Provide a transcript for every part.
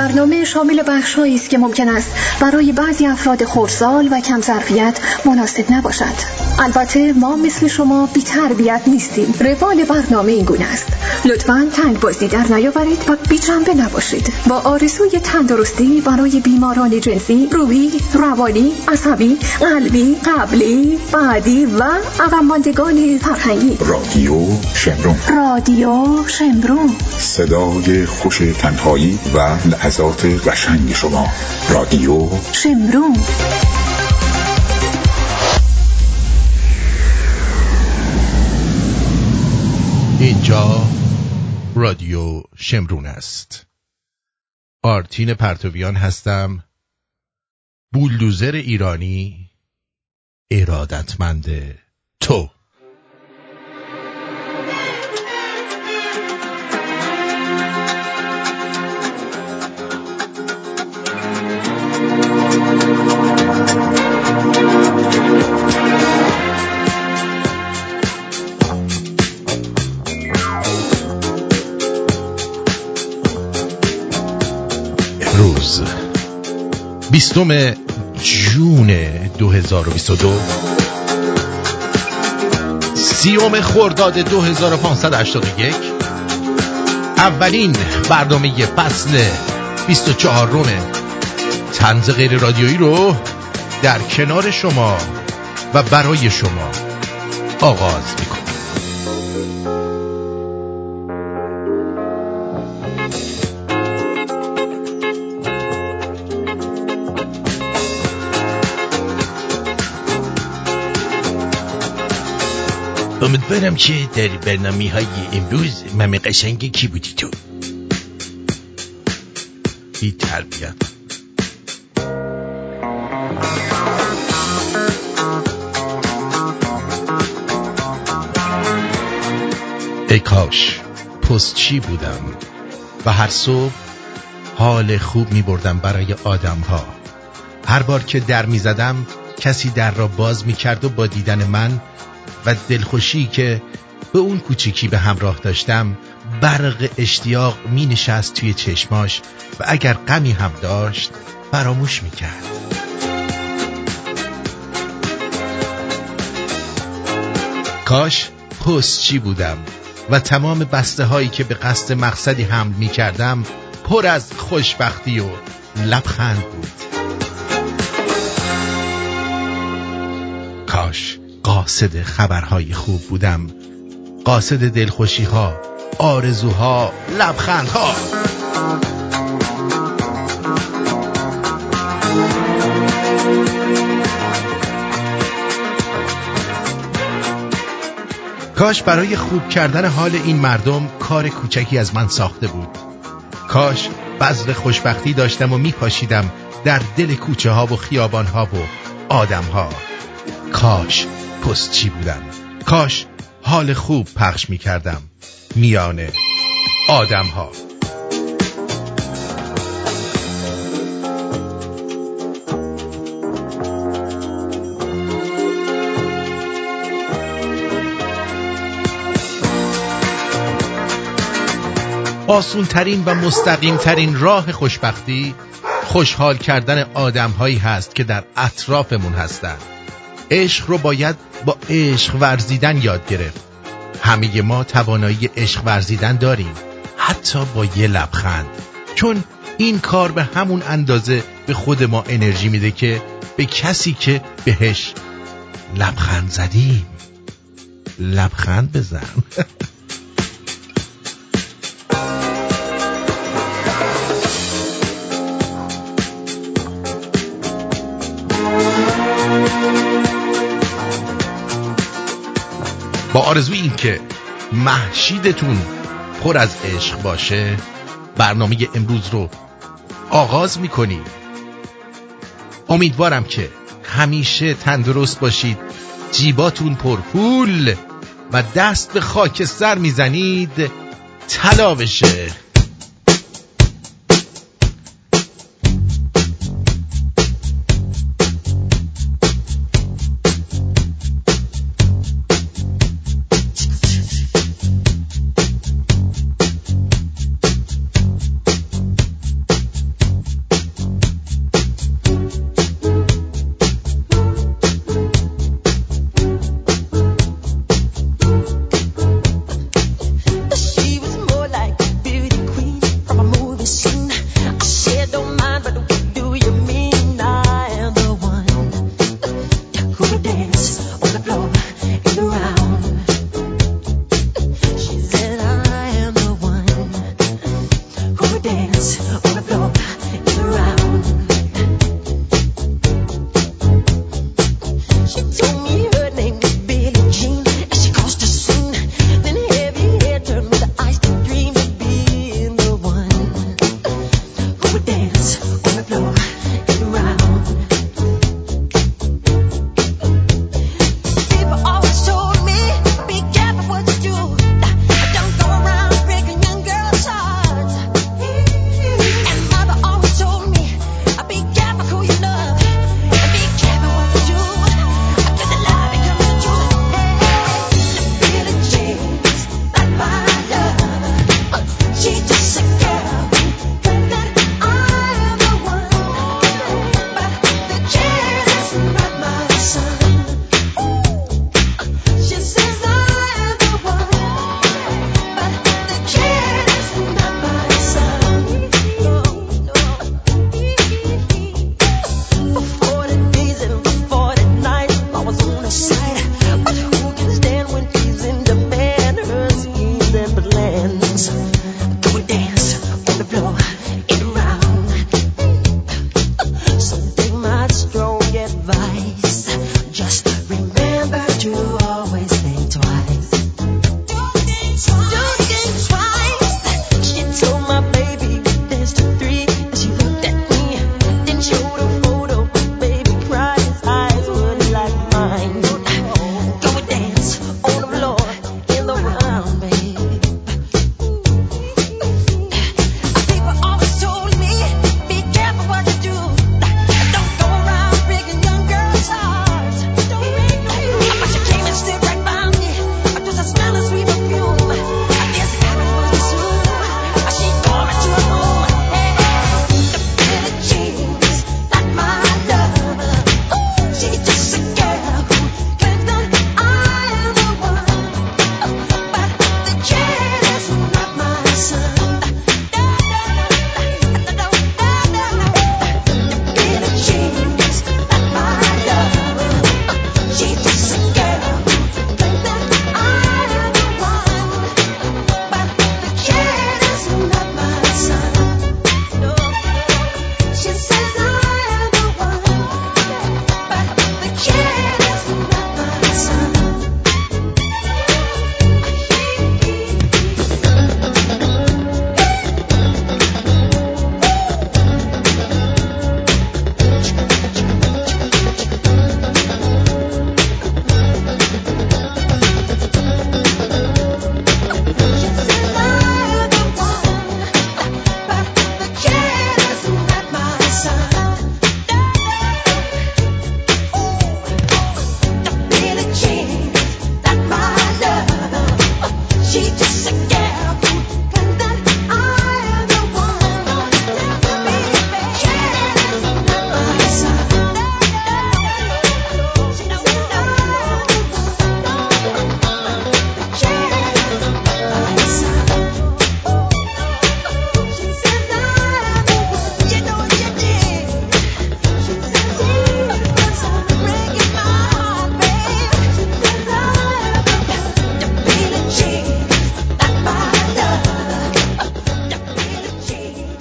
برنامه شامل بخشهایی است که ممکن است برای بعضی افراد خردسال و کم ظرفیت مناسب نباشد. البته ما مثل شما بی تربیت نیستیم. روال برنامه این گونه است. لطفا تنگ بازی در نیاورید و بی جنبه نباشید. با آرزوی تندرستی برای بیماران جنسی روحی روانی عصبی قلبی قبلی بعدی و عقب فرهنگی. رادیو شمرون. رادیو شمرون. صدای خوش تنهایی و لحظات قشنگ شما. رادیو شمرون اینجا رادیو شمرون است. آرتین پرتویان هستم. بولدوزر ایرانی ارادتمند تو. امروز بیستم جون 2022 سیوم خرداد 2581 اولین برنامه فصل 24 رومه تنز غیر رادیویی رو در کنار شما و برای شما آغاز می‌کنم. امیدوارم که در برنامه های امروز ممه قشنگ کی بودی تو؟ بی تربیت. ای کاش چی بودم؟ و هر صبح حال خوب می بردم برای آدم ها هر بار که در می زدم کسی در را باز می کرد و با دیدن من و دلخوشی که به اون کوچیکی به همراه داشتم برق اشتیاق می نشست توی چشماش و اگر غمی هم داشت فراموش می کرد کاش چی بودم و تمام بسته هایی که به قصد مقصدی حمل می کردم پر از خوشبختی و لبخند بود. کاش قاصد خبرهای خوب بودم. قاصد دلخوشی ها آرزوها لبخندها. کاش برای خوب کردن حال این مردم کار کوچکی از من ساخته بود. کاش بذر خوشبختی داشتم و میپاشیدم در دل کوچه ها و خیابان ها و آدم ها. کاش پستچی بودم؟ کاش حال خوب پخش می کردم میان آدم ها. آسون ترین و مستقیم ترین راه خوشبختی خوشحال کردن آدم هایی هست که در اطرافمون هستند عشق رو باید با عشق ورزیدن یاد گرفت. همه ما توانایی عشق ورزیدن داریم حتی با یه لبخند. چون این کار به همون اندازه به خود ما انرژی میده که به کسی که بهش لبخند زدیم لبخند بزن. با آرزوی این که محشیدتون پر از عشق باشه برنامه امروز رو آغاز می‌کنیم امیدوارم که همیشه تندرست باشید جیباتون پر پول و دست به خاکستر می‌زنید طلا بشه.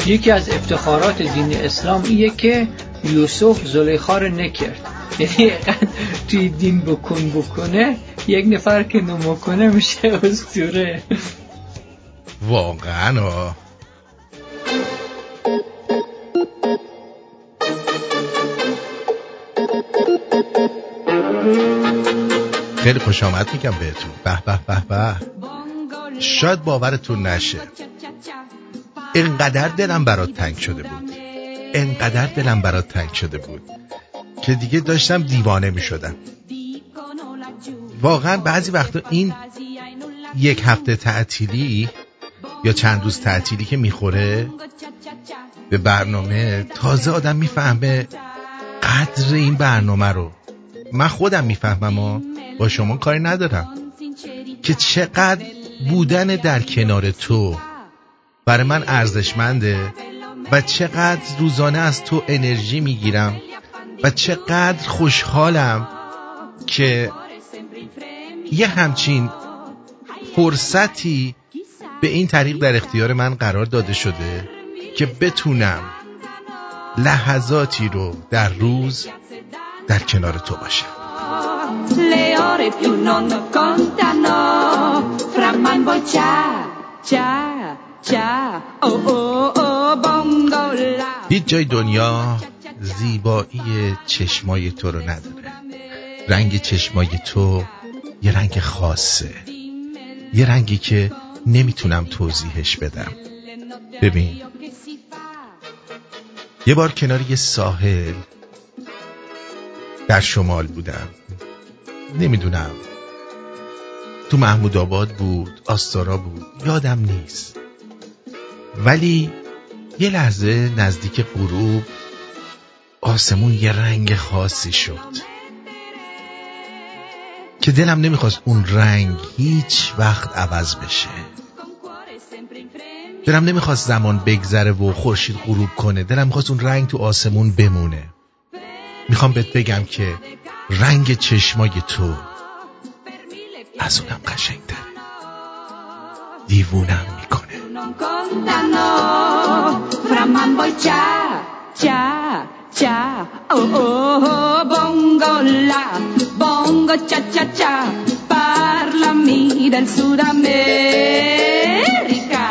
یکی از افتخارات دین اسلام ایه که یوسف زلیخا رو نکرد. یعنی توی دین بکن بکنه یک نفر که نمو کنه میشه اسطوره. واقعا خیلی خوش آمد میگم بهتون. به به به به. شاید باورتون نشه. انقدر دلم برات تنگ شده بود. انقدر دلم برات تنگ شده بود که دیگه داشتم دیوانه می شدم واقعا بعضی وقتا این یک هفته تعطیلی یا چند روز تعطیلی که می‌خوره به برنامه تازه آدم می‌فهمه قدر این برنامه رو. من خودم می‌فهمم و با شما کاری ندارم. که چقدر بودن در کنار تو برای من ارزشمنده و چقدر روزانه از تو انرژی می‌گیرم و چقدر خوشحالم که یه همچین فرصتی به این طریق در اختیار من قرار داده شده که بتونم لحظاتی رو در روز در کنار تو باشم. هیچ جای دنیا زیبایی چشمای تو رو نداره. رنگ چشمای تو یه رنگ خاصه. یه رنگی که نمی‌تونم توضیحش بدم. ببین یه بار کنار یه ساحل در شمال بودم. نمی‌دونم. تو محمود آباد بود آستارا بود. یادم نیست. ولی یه لحظه نزدیک غروب آسمون یه رنگ خاصی شد. که دلم نمی‌خواست اون رنگ هیچ وقت عوض بشه. دلم نمی‌خواست زمان بگذره و خورشید غروب کنه. دلم می‌خواست اون رنگ تو آسمون بمونه. می‌خوام بهت بگم که رنگ چشمای تو از اونم قشنگتره. دیوونم. می‌کنه bongo cha cha cha. Parlami del Sud America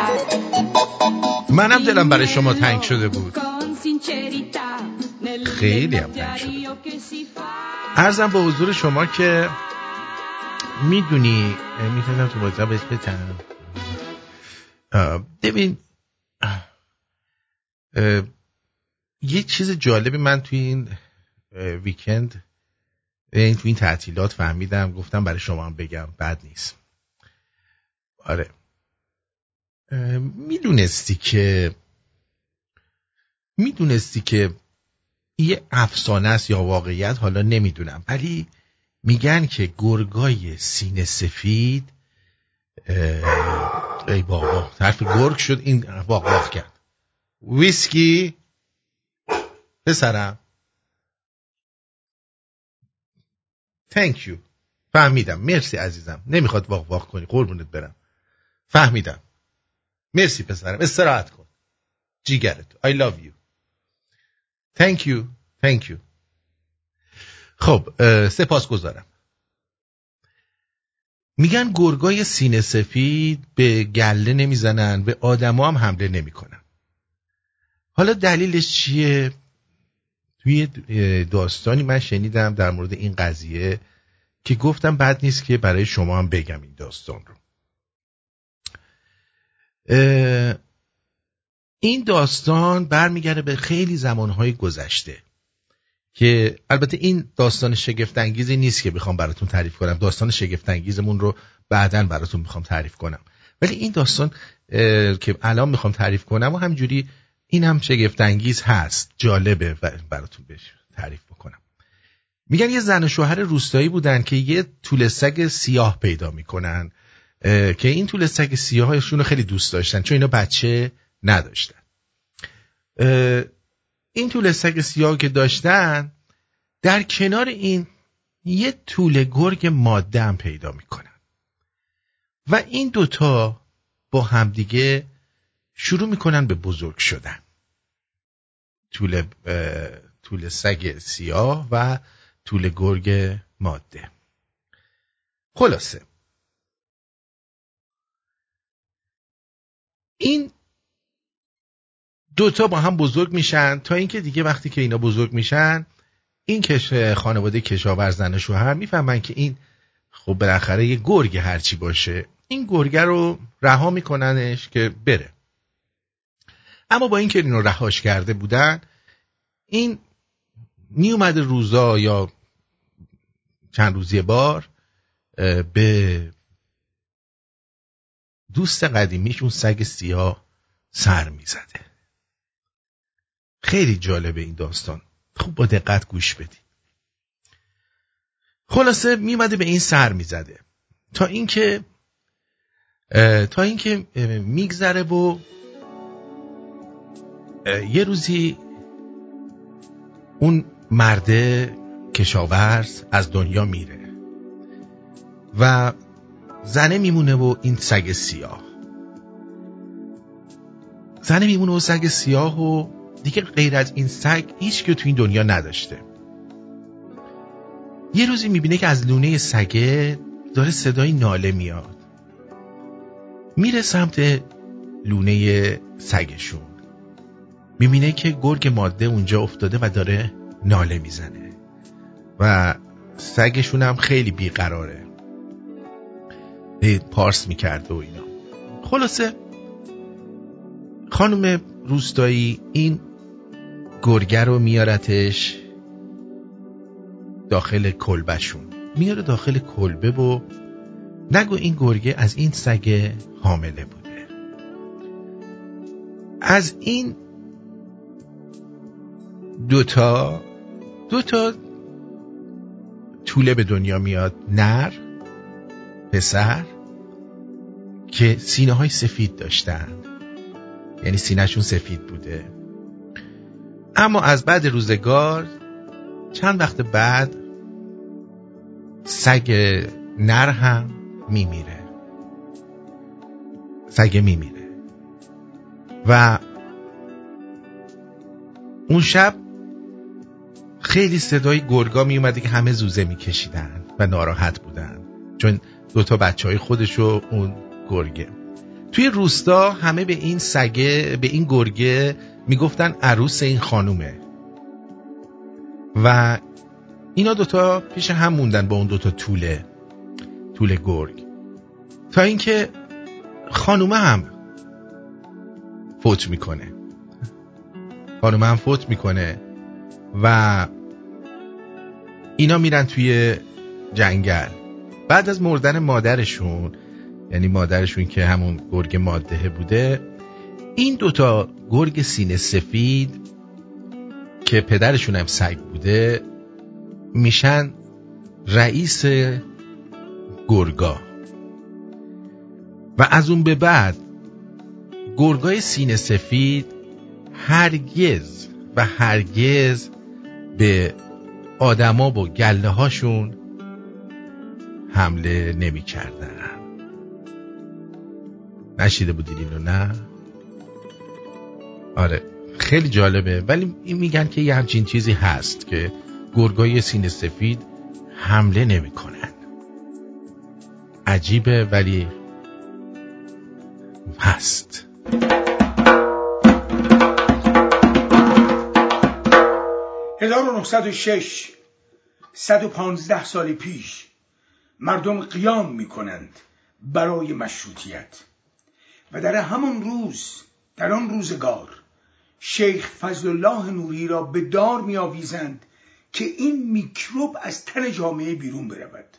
منم دلم برای شما تنگ شده بود. خیلی هم تنگ شده ارزم به حضور شما که می‌دونی می‌تونم تو بازا بهش بتنم ببین یه چیز جالبی من توی این ویکند این تو این تعطیلات فهمیدم گفتم برای شما هم بگم بد نیست. آره. می‌دونستی که می‌دونستی که یه افسانه است یا واقعیت حالا نمی‌دونم. ولی میگن که گرگای سینه سفید ای بابا. طرف گرگ شد این واق کرد. ویسکی. پسرم. Thank you. فهمیدم. مرسی عزیزم. نمی‌خواد واق واق کنی. قربونت برم. فهمیدم. مرسی پسرم. استراحت کن. جیگرت. I love you. Thank you. Thank you. خب سپاس گذارم میگن گرگای سینه سفید به گله نمی‌زنن به آدما هم حمله نمی‌کنن. حالا دلیلش چیه؟ توی داستانی من شنیدم در مورد این قضیه که گفتم بد نیست که برای شما هم بگم این داستان رو. این داستان برمیگرده به خیلی زمانهای گذشته. که البته این داستان شگفتانگیزی نیست که بخوام براتون تعریف کنم. داستان شگفتانگیزمون رو بعدا براتون می‌خوام تعریف کنم. ولی این داستان که الان می‌خوام تعریف کنم و همجوری این هم شگفتانگیز هست جالبه براتون بهش تعریف بکنم. میگن یه زن و شوهر روستایی بودن که یه طول سگ سیاه پیدا می‌کنن که این طول سگ سیاهشون رو خیلی دوست داشتن چون اینا بچه نداشتن. این طول سگ سیاه که داشتن در کنار این یه طول گرگ ماده هم پیدا می‌کنن. و این دوتا با همدیگه شروع می‌کنن به بزرگ شدن. طول, طول سگ سیاه و طول گرگ ماده. خلاصه. این دوتا با هم بزرگ میشن تا اینکه دیگه وقتی که اینا بزرگ میشن این کش خانواده کشاورز زن شوهر می‌فهمن که این خب بالاخره یه گرگ هرچی باشه. این گرگه رو رها میکننش که بره. اما با اینکه اینو رهاش کرده بودن این می اومده روزا یا چند روزی بار به دوست قدیمیش اون سگ سیاه سر می‌زده. خیلی جالبه این داستان. خوب با دقت گوش بدید خلاصه میمده به این سر می‌زده. تا اینکه تا اینکه میگذره و یه روزی اون مرده کشاورز از دنیا میره و زنه میمونه و این سگ سیاه. زنه میمونه و سگ سیاه و دیگه غیر از این سگ هیچ که تو این دنیا نداشته. یه روزی می‌بینه که از لونه سگه داره صدای ناله میاد. میره سمت لونه سگشون می‌بینه که گرگ ماده اونجا افتاده و داره ناله می‌زنه. و سگشون هم خیلی بیقراره. پارس می‌کرده و اینا. خلاصه خانم روستایی این گرگه رو میارتش داخل کلبشون میاره داخل کلبه و نگو این گرگه از این سگ حامله بوده. از این دوتا دوتا طوله به دنیا میاد. نر پسر که سینه های سفید داشتن. یعنی سینهشون سفید بوده. اما از بعد روزگار چند وقت بعد سگ نر هم میمیره. سگ میمیره. و اون شب خیلی صدای گرگا می اومده که همه زوزه میکشیدن و ناراحت بودن. چون دوتا بچه های خودش و اون گرگه. توی روستا همه به این سگه به این گرگه می‌گفتن عروس این خانومه. و اینا دوتا پیش هم موندن با اون دوتا طوله طول گرگ. تا اینکه خانومه هم فوت می‌کنه. خانومه هم فوت می‌کنه و اینا میرن توی جنگل. بعد از مردن مادرشون یعنی مادرشون که همون گرگ ماده بوده این دوتا گرگ سینه سفید که پدرشون هم سگ بوده میشن رئیس گرگا. و از اون به بعد گرگای سینه سفید هرگز و هرگز به آدما و گله هاشون حمله نمی کردن نشیده بودید اینو نه؟ آره خیلی جالبه. ولی این میگن که یه همچین چیزی هست که گرگای سینه سفید حمله نمی‌کنن. عجیبه ولی هست. 1906 115 سال پیش مردم قیام می کنند برای مشروطیت. و در همان روز در آن روزگار شیخ فضل الله نوری را به دار می آویزند که این میکروب از تن جامعه بیرون برود.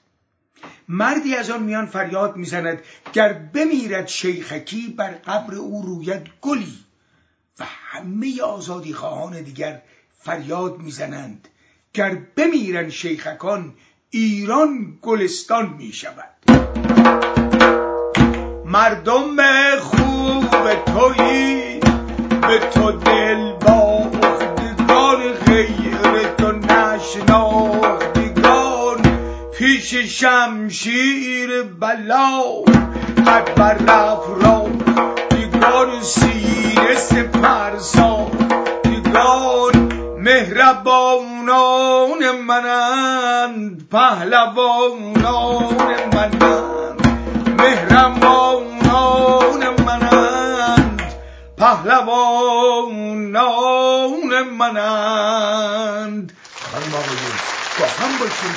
مردی از آن میان فریاد می‌زند گر بمیرد شیخکی بر قبر او روید گلی. و همه آزادی خواهان دیگر فریاد می‌زنند گر بمیرن شیخکان ایران گلستان می شود مردم خوب تویی. به تو دل باختگان غیر تو نشناختگان پیش شمشیر بلا. قد بر رف را دیگان سینه سپرسا دیگان مهربانان منند پهلوانان منند مهربانان پهلوانان منند. با هم باشیم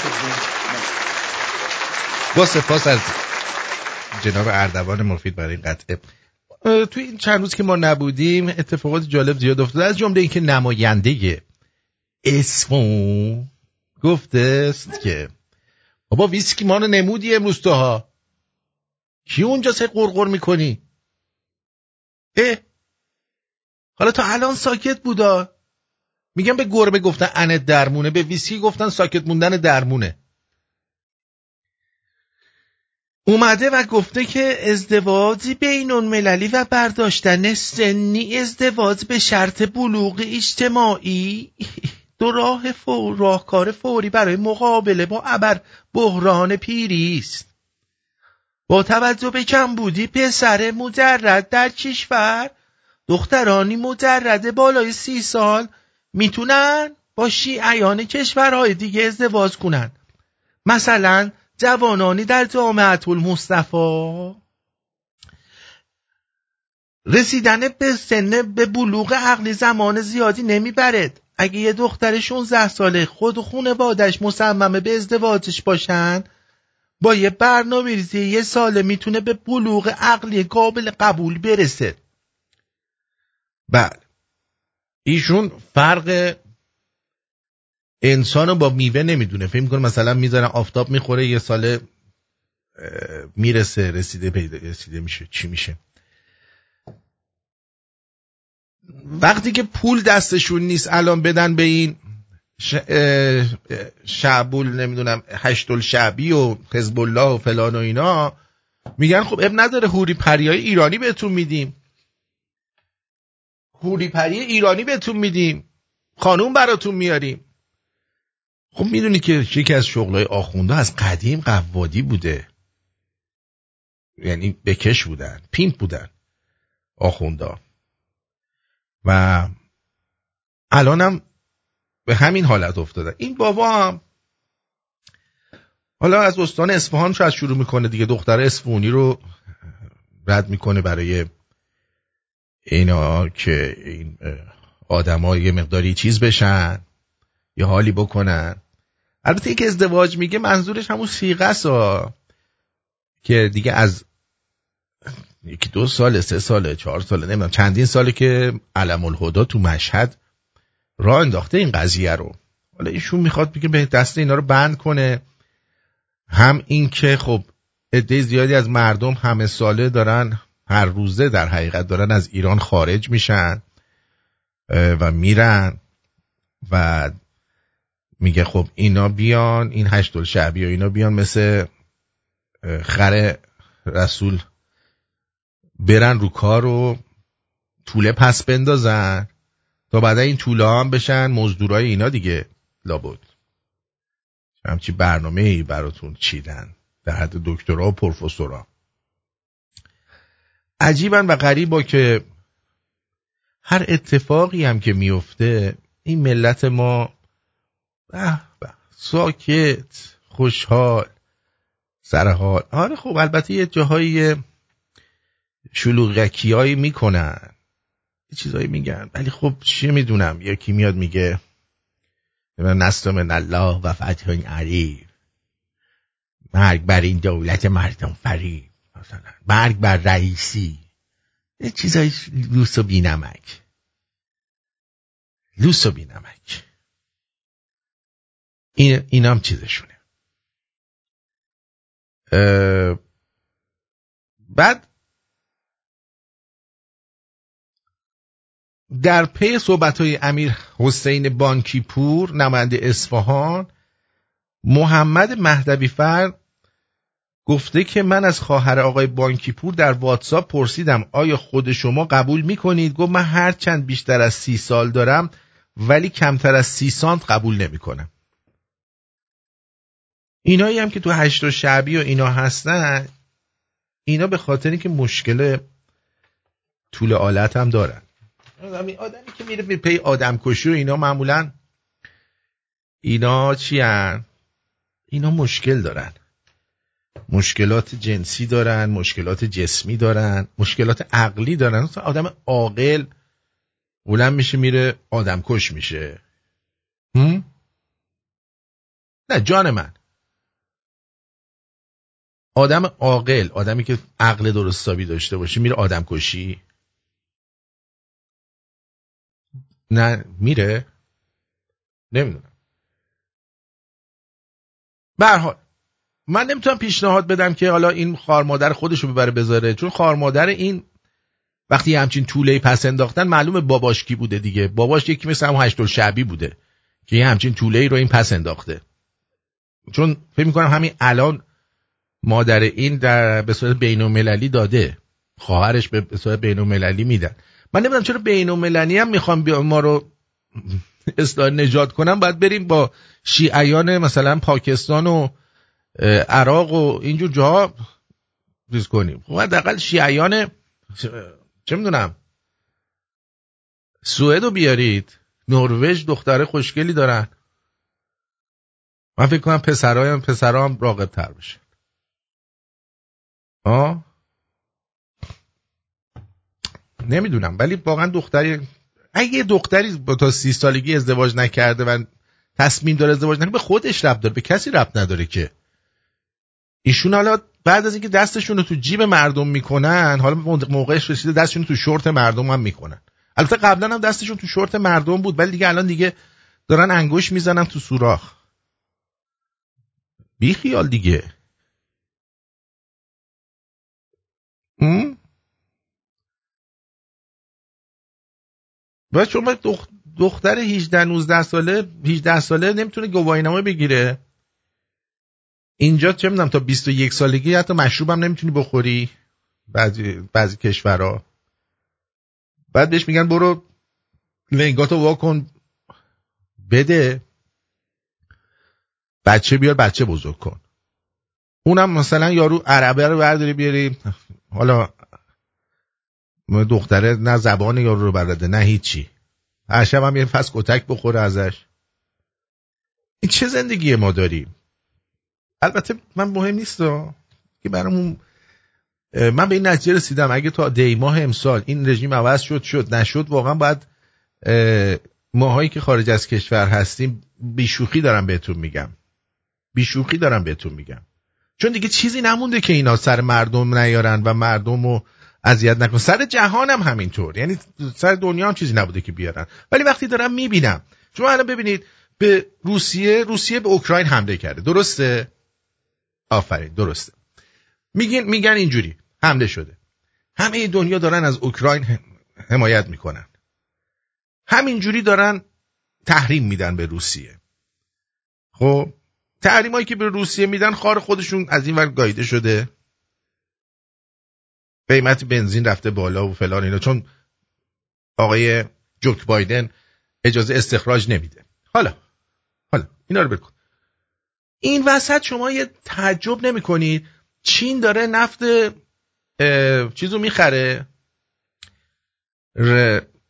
با سپاس از جناب اردوان مفید برای این قطعه. توی این چند روز که ما نبودیم اتفاقات جالب زیاد افتاده. از جمله اینکه نماینده اسفون گفته است که بابا ویسکی ما رو نمودی امروز تو ها. کی اونجا سه قرقر می‌کنی؟ اه حالا تا الان ساکت بودا. میگم به گربه گفتن انت درمونه به ویسکی گفتن ساکت موندن درمونه. اومده و گفته که ازدواجی بین المللی و برداشتن سنی ازدواج به شرط بلوغ اجتماعی دو راه فور راهکار فوری برای مقابله با ابر بحران پیری است. با توجه به بودی پسر مجرد در کشور دخترانی مجرد بالای سی سال می‌تونن با شیعیان کشورهای دیگه ازدواج کنن. مثلا جوانانی در جامعه المصطفى رسیدن به سن به بلوغ عقلی زمان زیادی نمی‌برد. اگه یه دختر 16 ساله خود و خونوادش مصممه به ازدواجش باشن با یه برنامه ریزی یه ساله می‌تونه به بلوغ عقلی قابل قبول برسه. بله. ایشون فرق انسان با میوه نمی‌دونه. فکر می‌کنه مثلا می‌ذارن آفتاب می‌خوره یه ساله می‌رسه رسیده پیدا رسیده میشه چی میشه. وقتی که پول دستشون نیست الان بدن به این شعبول نمی‌دونم هشتل شعبی و حزب الله و فلان و اینا میگن خب اب نداره هوری پریای ایرانی بهتون میدیم. هوری پری ایرانی بهتون میدیم. خانوم براتون میاریم. خب می‌دونی که یکی از شغلای آخونده از قدیم قوادی بوده. یعنی بکش بودن پیمپ بودن آخوندا. و الانم به همین حالت افتاده. این بابا هم حالا از استان اصفهان شاید شروع می‌کنه دیگه. دختر اصفهانی رو رد می‌کنه برای اینا که این آدم یه مقداری چیز بشن یه حالی بکنن. البته این که ازدواج میگه منظورش همون سیغه ها که دیگه از یکی دو سال سه ساله چهار ساله نمی‌دونم چندین ساله که علم الهدا تو مشهد راه انداخته این قضیه رو. حالا ایشون می‌خواد بگه به دست اینا رو بند کنه. هم این که خب عده زیادی از مردم همه ساله دارن هر روزه در حقیقت دارن از ایران خارج میشن و میرن و میگه خب اینا بیان این هشتل شعبی و اینا بیان مثل خر رسول. برن رو کار و طوله پس بندازن تا بعد این طوله هم بشن مزدورای اینا دیگه لابد. همچی برنامه ای براتون چیدن در حد دکترا و پروفسورا. عجیبن و غریبا که هر اتفاقی هم که میفته این ملت ما به به ساکت خوشحال سرحال. آره خب البته یه جاهای شلوغکی می‌کنن. یه چیزایی میگن. ولی خب چی می‌دونم؟ یکی میاد میگه نستم من الله و فتح عریب مرگ بر این دولت مردم فریب مثلا. مرگ بر رئیسی. یه چیزای لوس و بینمک. لوس و بینمک. این, این هم چیزشونه. بعد در پی صحبت های امیر حسین بانکی پور نماینده اصفهان محمد مهدوی فر گفته که من از خواهر آقای بانکی پور در واتساپ پرسیدم آیا خود شما قبول می‌کنید؟ گفت من هر چند بیشتر از سی سال دارم ولی کمتر از سی سانت قبول نمی‌کنم. اینایی هم که تو حشد شعبی و اینا هستن اینا به خاطری که مشکل طول آلت هم دارن. آدمی که میره به پی آدم کشی و اینا معمولا اینا چی هن؟ اینا مشکل دارن. مشکلات جنسی دارن مشکلات جسمی دارن مشکلات عقلی دارن. آدم عاقل بلند میشه میره آدم کش میشه. هم؟ نه جان من. آدم عاقل آدمی که عقل درستابی داشته باشه میره آدم کشی. نه میره. نمی‌دونم. به من نمی‌تونم پیشنهاد بدم که حالا این خار مادر خودشو ببره بذاره چون خار مادر این وقتی همچین طوله پس انداختن معلومه باباش کی بوده دیگه. باباش یکی مثل همون هشتل شعبی بوده که یه همچین طوله رو این پس انداخته. چون فکر می‌کنم همین الان مادر این در به صورت بین داده. خواهرش به صورت بین المللی میدن. من نمی‌دونم چرا بین المللی هم می‌خوام ما رو اصلاح نجات کنن باید بریم با شیعیان مثلا پاکستان و عراق و اینجور جاها ریز کنیم. خب حداقل شیعیان چه می‌دونم؟ سوئد رو بیارید. نروژ دختر خوشگلی دارن. من فکر کنم پسرایم پسرام راقب تر بشه. آه؟ نمی‌دونم ولی واقعا دختری اگه دختری با تا سی سالگی ازدواج نکرده و تصمیم داره ازدواج نکنه به خودش رب داره به کسی رب نداره که. ایشون حالا بعد از اینکه دستشون رو تو جیب مردم می‌کنن حالا موقعش رسیده دستشون تو شورت مردم هم می‌کنن. البته قبلا هم دستشون تو شورت مردم بود ولی دیگه الان دیگه دارن انگوش می‌زنن تو سوراخ. بی خیال دیگه. و شما دختر 18 19 ساله 18 ساله نمی‌تونه گواهینامه بگیره؟ اینجا چه می‌دونم تا 21 سالگی حتی مشروب هم نمی‌تونی بخوری بعضی بعضی کشورها. بعد بهش میگن برو لنگاتو واکن بده. بچه بیار بچه بزرگ کن. اونم مثلا یارو عربه رو برداری بیاری. حالا دختره نه زبان یارو رو بلده نه هیچی. هر شب هم یه فس کتک بخوره ازش. این چه زندگی ما داریم؟ البته من مهم نیست که برامون من به این نتیجه رسیدم. اگه تا دی ماه امسال این رژیم عوض شد شد. نشد واقعا باید ماهایی که خارج از کشور هستیم بیشوخی دارم بهتون میگم. بیشوخی دارم بهتون میگم. چون دیگه چیزی نمونده که اینا سر مردم نیارن و مردم رو اذیت نکن سر جهان هم همینطور. یعنی سر دنیا هم چیزی نبوده که بیارن. ولی وقتی دارم می‌بینم شما الان ببینید به روسیه روسیه به اوکراین حمله کرده. درسته؟ آفرین درسته. میگن میگن اینجوری حمله شده. همه دنیا دارن از اوکراین حمایت می‌کنن. همینجوری دارن تحریم میدن به روسیه. خب تحریمایی که به روسیه میدن خار خودشون از این ور گایده شده. قیمت بنزین رفته بالا و فلان اینا چون آقای جوک بایدن اجازه استخراج نمیده. حالا حالا اینا رو بکن. این وسط شما یه تعجب نمی کنید چین داره نفت چیزو می‌خره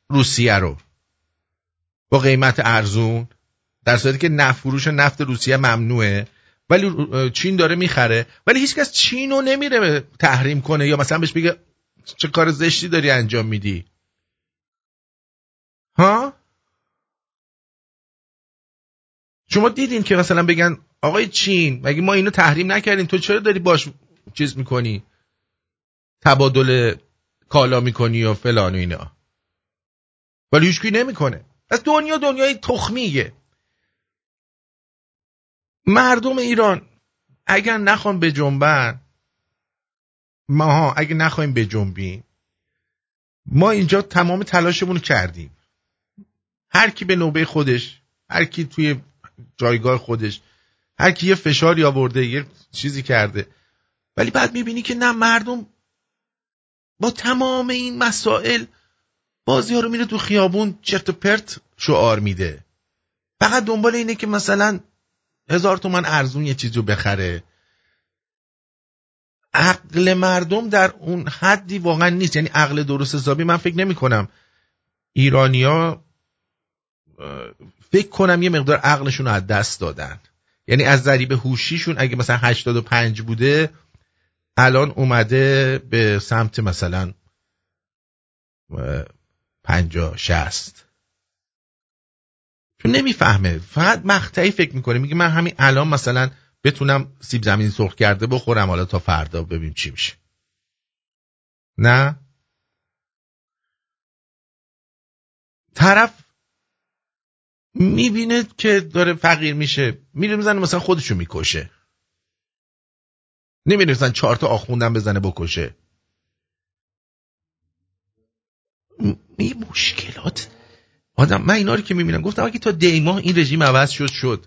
روسیه رو. با قیمت ارزون در صورتی که نفت فروش نفت روسیه ممنوعه ولی چین داره می‌خره. ولی هیچکس چین رو نمیره تحریم کنه یا مثلا بهش بگه چه کار زشتی داری انجام میدی. ها؟ شما دیدین که مثلا بگن آقای چین مگه ما اینو تحریم نکردیم؟ تو چرا داری باش چیز می‌کنی؟ تبادل کالا می‌کنی و فلان و اینا. ولی هیچکی نمی‌کنه. از دنیا دنیای تخمیه. مردم ایران اگر نخوان به جنبن ماها اگر نخوایم به جنبیم ما اینجا تمام تلاشمون کردیم. هر کی به نوبه خودش هر کی توی جایگاه خودش هر کی یه فشاری آورده یه چیزی کرده. ولی بعد می‌بینی که نه مردم با تمام این مسائل بازی ها رو میره تو خیابون چرت و پرت شعار میده. فقط دنبال اینه که مثلا هزار تومن ارزون یه چیزی رو بخره. عقل مردم در اون حدی واقعا نیست. یعنی عقل درست حسابی من فکر نمی کنم ایرانیا فکر کنم یه مقدار عقلشون رو از دست دادن. یعنی از ذریب هوشیشون اگه مثلا 85 بوده الان اومده به سمت مثلا 50 60 چون نمی‌فهمه. فقط مقطعی فکر می‌کنه. میگه من همین الان مثلا بتونم سیب زمین سرخ کرده بخورم. حالا تا فردا ببینیم چی میشه. نه؟ طرف می‌بینه که داره فقیر میشه. میره می‌زنه مثلا خودشو می‌کشه. نمیره مثلا چهار تا آخوندن بزنه بکشه. می مشکلات. آدم من اینا رو که می‌بینم. گفتم اگه تا دیما این رژیم عوض شد شد.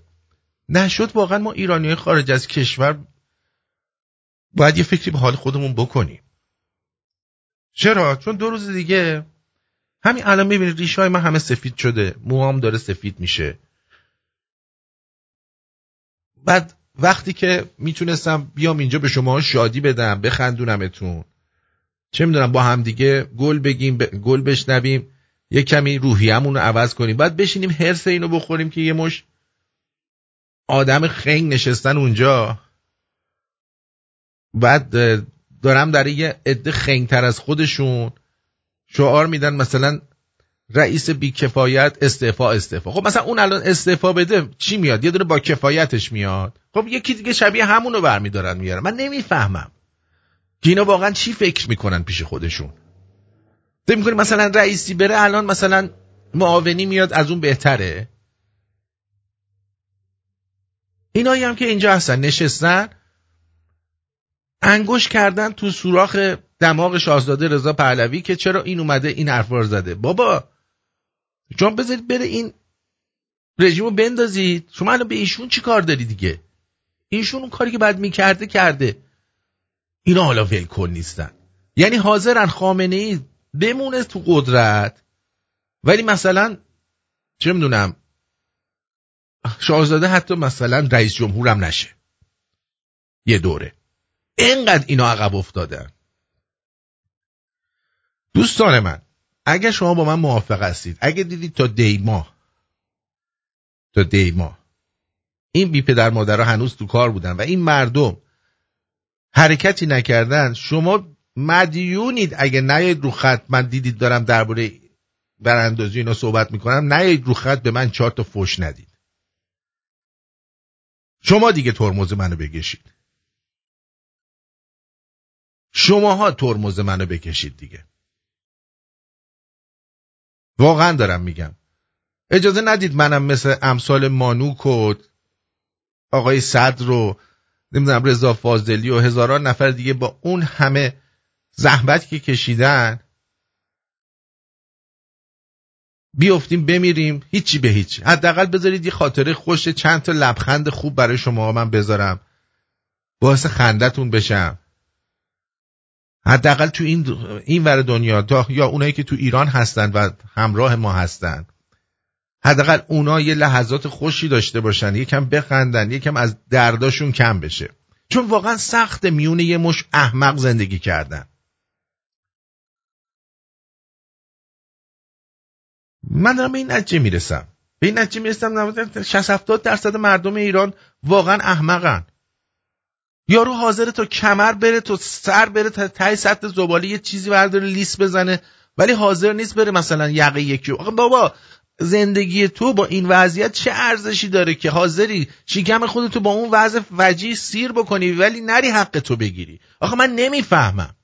نشد واقعا ما ایرانی خارج از کشور باید یه فکری به حال خودمون بکنیم. چرا؟ چون دو روز دیگه همین الان می‌بینید ریشه های من همه سفید شده. موهام داره سفید میشه. بعد وقتی که می‌تونستم بیام اینجا به شما شادی بدم بخندونمتون. چه می‌دونم با هم دیگه گل بگیم گل بشنویم یه کمی روحیمون رو عوض کنیم. بعد بشینیم حرس اینو بخوریم که یه مش آدم خنگ نشستن اونجا. بعد دارم در یه عده خنگتر از خودشون. شعار میدن مثلا رئیس بیکفایت استعفا استعفا. خب مثلا اون الان استعفا بده چی میاد؟ یه دونه با کفایتش میاد. خب یکی دیگه شبیه همونو برمیدارن میارن. من نمی‌فهمم. که اینا واقعا چی فکر می‌کنن پیش خودشون؟ فکر می‌کنی مثلا رئیسی بره الان مثلا معاونی میاد از اون بهتره؟ اینایی هم که اینجا هستن نشستن انگوش کردن تو سوراخ دماغ شاهزاده رضا پهلوی که چرا این اومده این حرفا زده. بابا چون بذارید بره این رژیمو بندازید. شما الان به ایشون چی کار داری دیگه؟ ایشون اون کاری که بعد می‌کرده کرده. اینا حالا ولکن نیستن. یعنی حاضرن خامنه ای بمونه تو قدرت. ولی مثلا چه می‌دونم شاهزاده حتی مثلا رئیس جمهورم نشه. یه دوره. اینقدر اینا عقب افتادن. دوستان من اگر شما با من موافق هستید اگه دیدید تا دیما تا دیما این بی پدر مادرها هنوز تو کار بودن و این مردم حرکتی نکردن. شما مدیونید اگه نیاید رو خط من دیدید دارم درباره براندازی اینا صحبت می‌کنم نیاید رو خط به من چهار تا فش ندید. شما دیگه ترمز منو بکشید. شماها ترمز منو بکشید دیگه. واقعا دارم میگم. اجازه ندید منم مثل امثال مانوک و آقای صدر رو نمی‌دونم رضا فاضلی و هزاران نفر دیگه با اون همه زحمت که کشیدن بیفتیم بمیریم هیچی به هیچ حداقل بذارید یه خاطره خوش چند تا لبخند خوب برای شما من بذارم. باعث خندتون بشم. حداقل تو این این ور دنیا تا یا اونایی که تو ایران هستن و همراه ما هستن. حداقل اونا یه لحظات خوشی داشته باشن. یکم بخندن یکم از درداشون کم بشه. چون واقعا سخت میونه یه مش احمق زندگی کردن. من دارم به این نتیجه می‌رسم. به این نتیجه می‌رسم 60 70 درصد مردم ایران واقعا احمقن. یارو حاضره تا کمر بره تا سر بره تا تای سطح زباله یه چیزی برداره لیس بزنه. ولی حاضر نیست بره مثلا یقه یکی. آقا بابا زندگی تو با این وضعیت چه ارزشی داره که حاضری شکم خودتو با اون وضع وجی سیر بکنی ولی نری حق تو بگیری؟ آخه من نمی‌فهمم.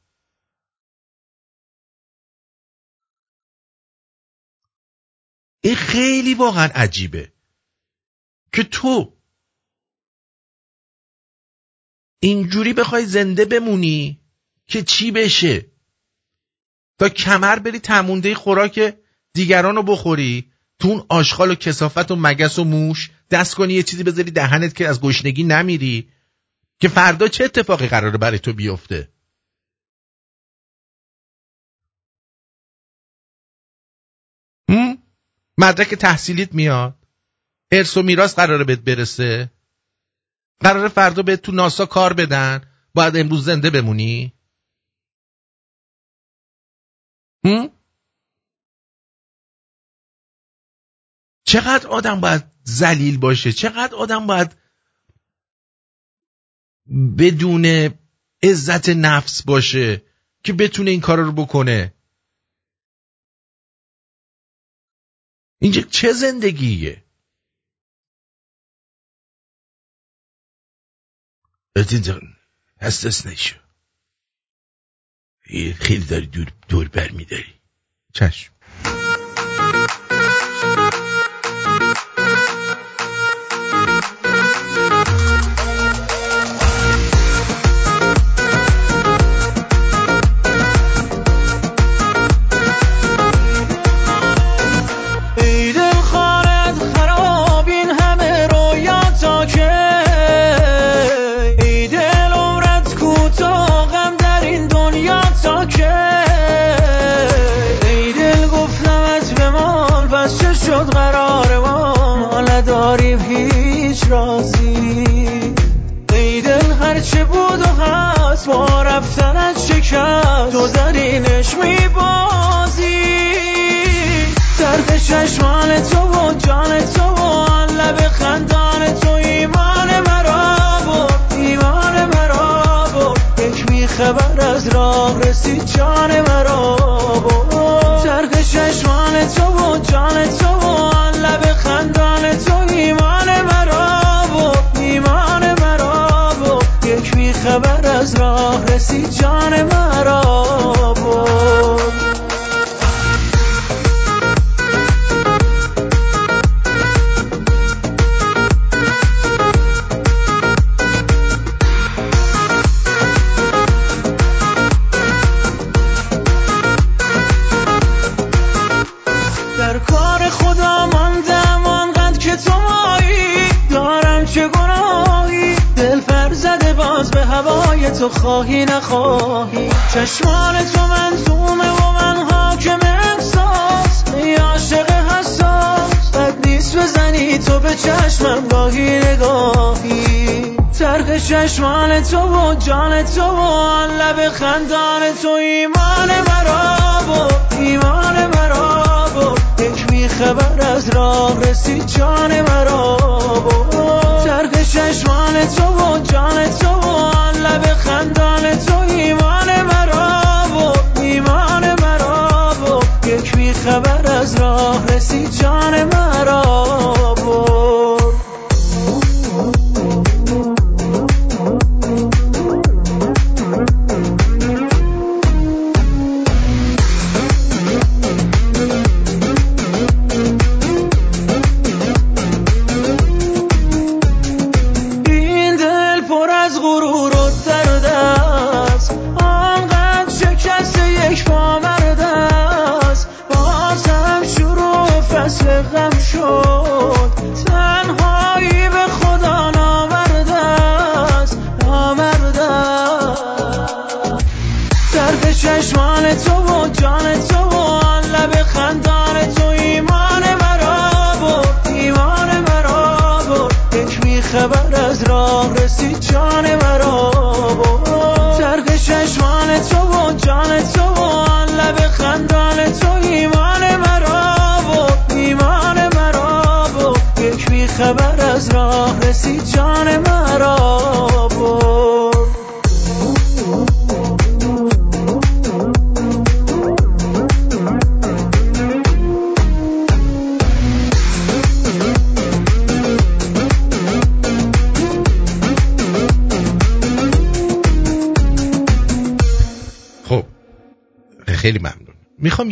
این خیلی واقعا عجیبه که تو اینجوری بخوای زنده بمونی که چی بشه؟ تا کمر بری تمونده خوراک دیگران رو بخوری تو اون آشغال و کسافت و مگس و موش دست کنی یه چیزی بذاری دهنت که از گشنگی نمیری که فردا چه اتفاقی قراره برای تو بیفته؟ مدرک تحصیلیت میاد. ارث و میراث قراره بهت برسه؟ قرار فردا به تو ناسا کار بدن؟ باید امروز زنده بمونی؟ هم؟ چقدر آدم باید زلیل باشه؟ چقدر آدم باید بدون عزت نفس باشه که بتونه این کار رو بکنه؟ اینجا چه زندگیه؟ جان حساس نشو خیلی داری دور, دور بر میداری چشم هرچه بود و هست؟ با رفتن از شکست. تو درینش میبازی. درد چشمان تو و جان تو و لب خندان تو ایمان مرا بود ایمان مرا بود یک میخبر از راه رسید جان مرا بود درد چشمان تو و جان تو و لب خندان تو ایمان مرا میخبر از راه رسید جان مرا بود باز به هوای تو خواهی نخواهی. چشمان تو منظومه و من حاکم احساس. ای عاشق حساس بد نیست بزنی تو به چشمم گاهی نگاهی. ترک چشمان تو و جان تو و لب خندان تو ایمان مرا بود ایمان مرا بود یک میخبر از راه رسید جان مرا ترک چشمان تو و جان تو و لب خندان تو ایمان مرا بود ایمان مرا بود یک میخبر از راه رسید جان مرا بود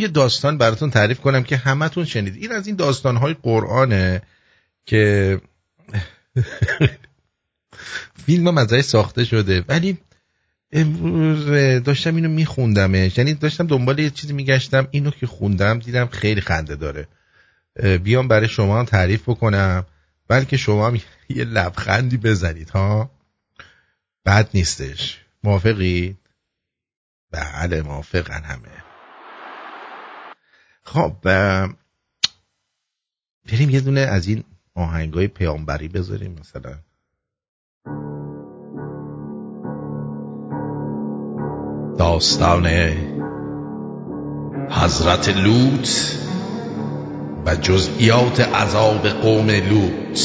یه داستان براتون تعریف کنم که همتون شنید این از این داستانهای قرآنه که فیلم هم ازش ساخته شده. ولی امروز داشتم اینو میخوندمش. یعنی داشتم دنبال یه چیزی میگشتم اینو که خوندم دیدم خیلی خنده داره. بیام برای شما هم تعریف بکنم. بلکه شما هم یه لبخندی بزنید ها؟ بد نیستش. موافقی؟ بله موافقن همه. خب بریم یه دونه از این آهنگای پیامبری بذاریم مثلا. داستان حضرت لوط و جزئیات عذاب قوم لوط.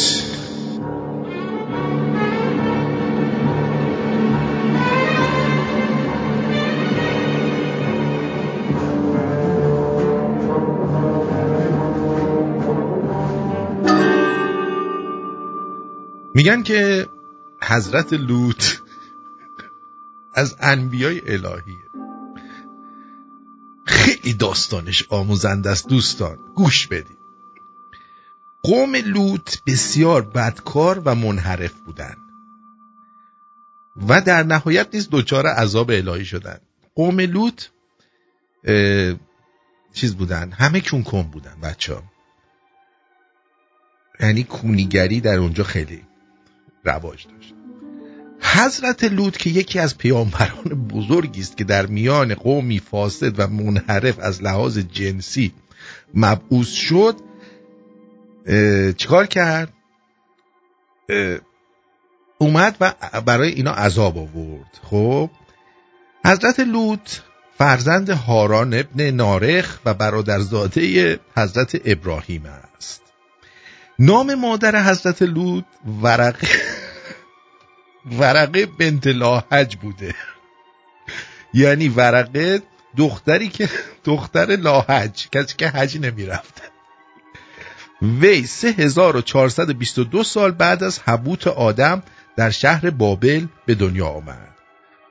میگن که حضرت لوط از انبیای الهیه. خیلی داستانش آموزنده است دوستان. گوش بدید. قوم لوط بسیار بدکار و منحرف بودند. و در نهایت نیز دچار عذاب الهی شدند. قوم لوط چیز بودن همه کون کن بودن بچه ها یعنی کونیگری در اونجا خیلی رواج داشت. حضرت لوط که یکی از پیامبران بزرگی است که در میان قومی فاسد و منحرف از لحاظ جنسی مبعوث شد چیکار کرد؟ اومد و برای اینا عذاب آورد. خب حضرت لوط فرزند هاران ابن نارخ و برادرزاده حضرت ابراهیم است. نام مادر حضرت لوط ورقه ورقه بنت لاحج بوده. یعنی ورقه دختری که دختر لاحج کسی که حج نمی‌رفته. وی 3422 سال بعد از حبوت آدم در شهر بابل به دنیا آمد.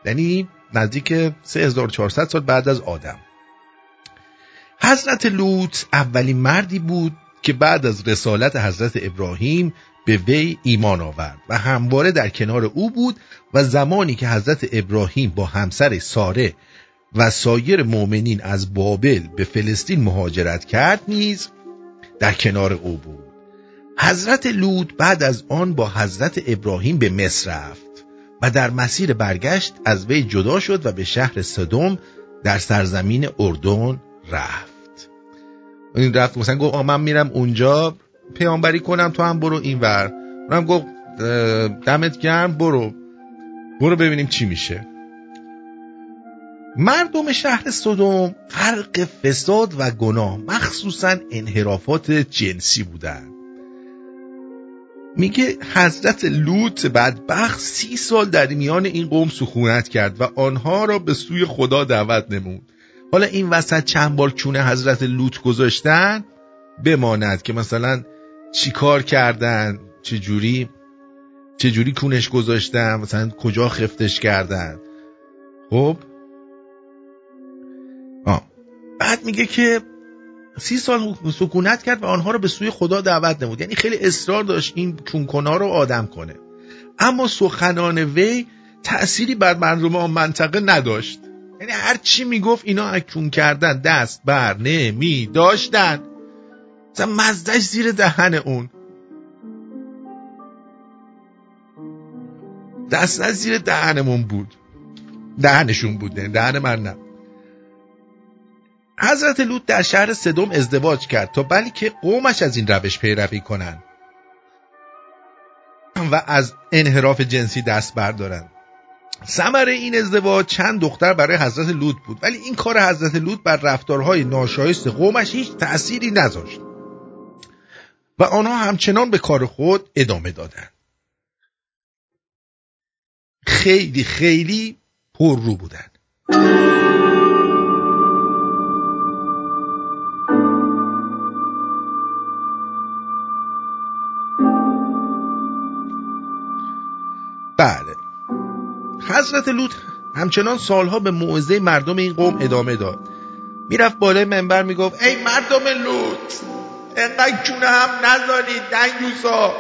یعنی نزدیک 3400 سال بعد از آدم. حضرت لوط اولین مردی بود که بعد از رسالت حضرت ابراهیم به وی ایمان آورد و همواره در کنار او بود و زمانی که حضرت ابراهیم با همسر ساره و سایر مؤمنین از بابل به فلسطین مهاجرت کرد نیز در کنار او بود. حضرت لوط بعد از آن با حضرت ابراهیم به مصر رفت و در مسیر برگشت از وی جدا شد و به شهر صدوم در سرزمین اردن رفت. این رفت مثلا گفت من میرم اونجا پیامبری کنم تو هم برو این ور. اونم گفت دمت گرم برو. برو ببینیم چی میشه. مردم شهر صدوم غرق فساد و گناه مخصوصا انحرافات جنسی بودند میگه حضرت لوط بدبخت سی سال در میان این قوم سکونت کرد و آنها را به سوی خدا دعوت نمود. حالا این وسط چند بار چونه حضرت لوط گذاشتن بماند که مثلا چیکار کردن؟ چجوری چجوری کونش گذاشتن؟ مثلا کجا خفتش کردن؟ خب؟ آه. بعد میگه که سی سال سکونت کرد و آنها رو به سوی خدا دعوت نمود. یعنی خیلی اصرار داشت این چونکنا رو آدم کنه. اما سخنان وی تأثیری بر مردم آن منطقه نداشت. یعنی هر چی می‌گفت اینا اکون کردن دست بر نمی داشتن. مثلا مزدش زیر دهن اون. دست زیر دهنمون بود. دهنشون بود دهن من نه. حضرت لوط در شهر صدوم ازدواج کرد تا بلکه قومش از این روش پیروی کنند و از انحراف جنسی دست بردارند ثمر این ازدواج چند دختر برای حضرت لوط بود ولی این کار حضرت لوط بر رفتارهای ناشایست قومش هیچ تأثیری نذاشت. و آنها همچنان به کار خود ادامه دادند. خیلی خیلی پر رو بودند. بله. حضرت لوط همچنان سالها به موعظه مردم این قوم ادامه داد. می‌رفت بالای منبر می‌گفت ای مردم لوط انقدر کونه هم نذارید دنگوسا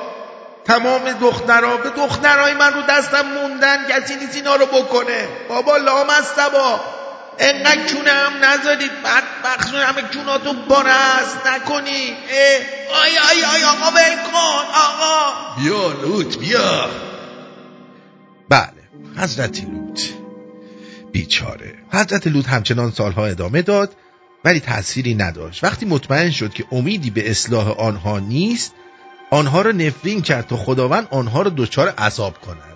تمام دخترها به دخترهای من رو دستم موندن کسی نیست اینا رو بکنه. بابا لام از سبا انقدر کونه هم نذارید بعد بخشون همه کوناتو باره است نکنی آی آی آی آقا کن آقا. بیا لوط بیا. حضرت لوط. بیچاره. حضرت لوط همچنان سالها ادامه داد ولی تأثیری نداشت. وقتی مطمئن شد که امیدی به اصلاح آنها نیست آنها را نفرین کرد تا خداوند آنها را دچار عذاب کند.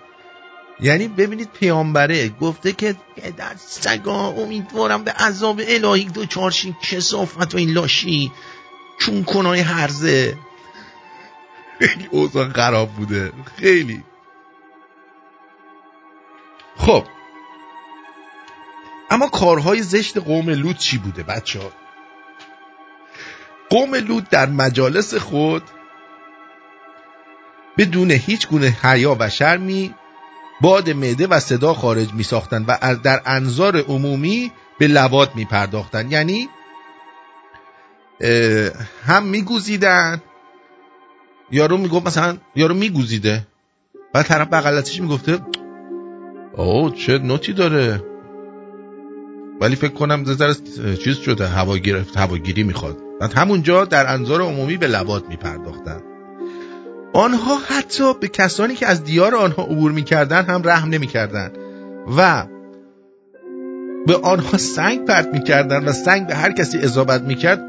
یعنی ببینید پیامبره گفته که در سگا امیدوارم به عذاب الهی دچار شین کسافت و این لاشی. چون کنای هرزه. خیلی اوضاع خراب بوده. خیلی. خب. اما کارهای زشت قوم لوط چی بوده بچه ها؟ قوم لوط در مجالس خود بدون هیچ گونه حیا و شرمی باد معده و صدا خارج می ساختن و در انظار عمومی به لوات می پرداختن یعنی هم می گوزیدن یارو می گفت مثلا یارو می گوزیده و طرف بغلتش می گفته اوه چه نوتی داره. ولی فکر کنم ذره چیز شده هوا گرفت هواگیری می‌خواد. و همونجا در انظار عمومی به لبات میپرداختن. آنها حتی به کسانی که از دیار آنها عبور می‌کردن هم رحم نمی‌کردن. و به آنها سنگ پرت می‌کردن و سنگ به هر کسی اضابت می‌کرد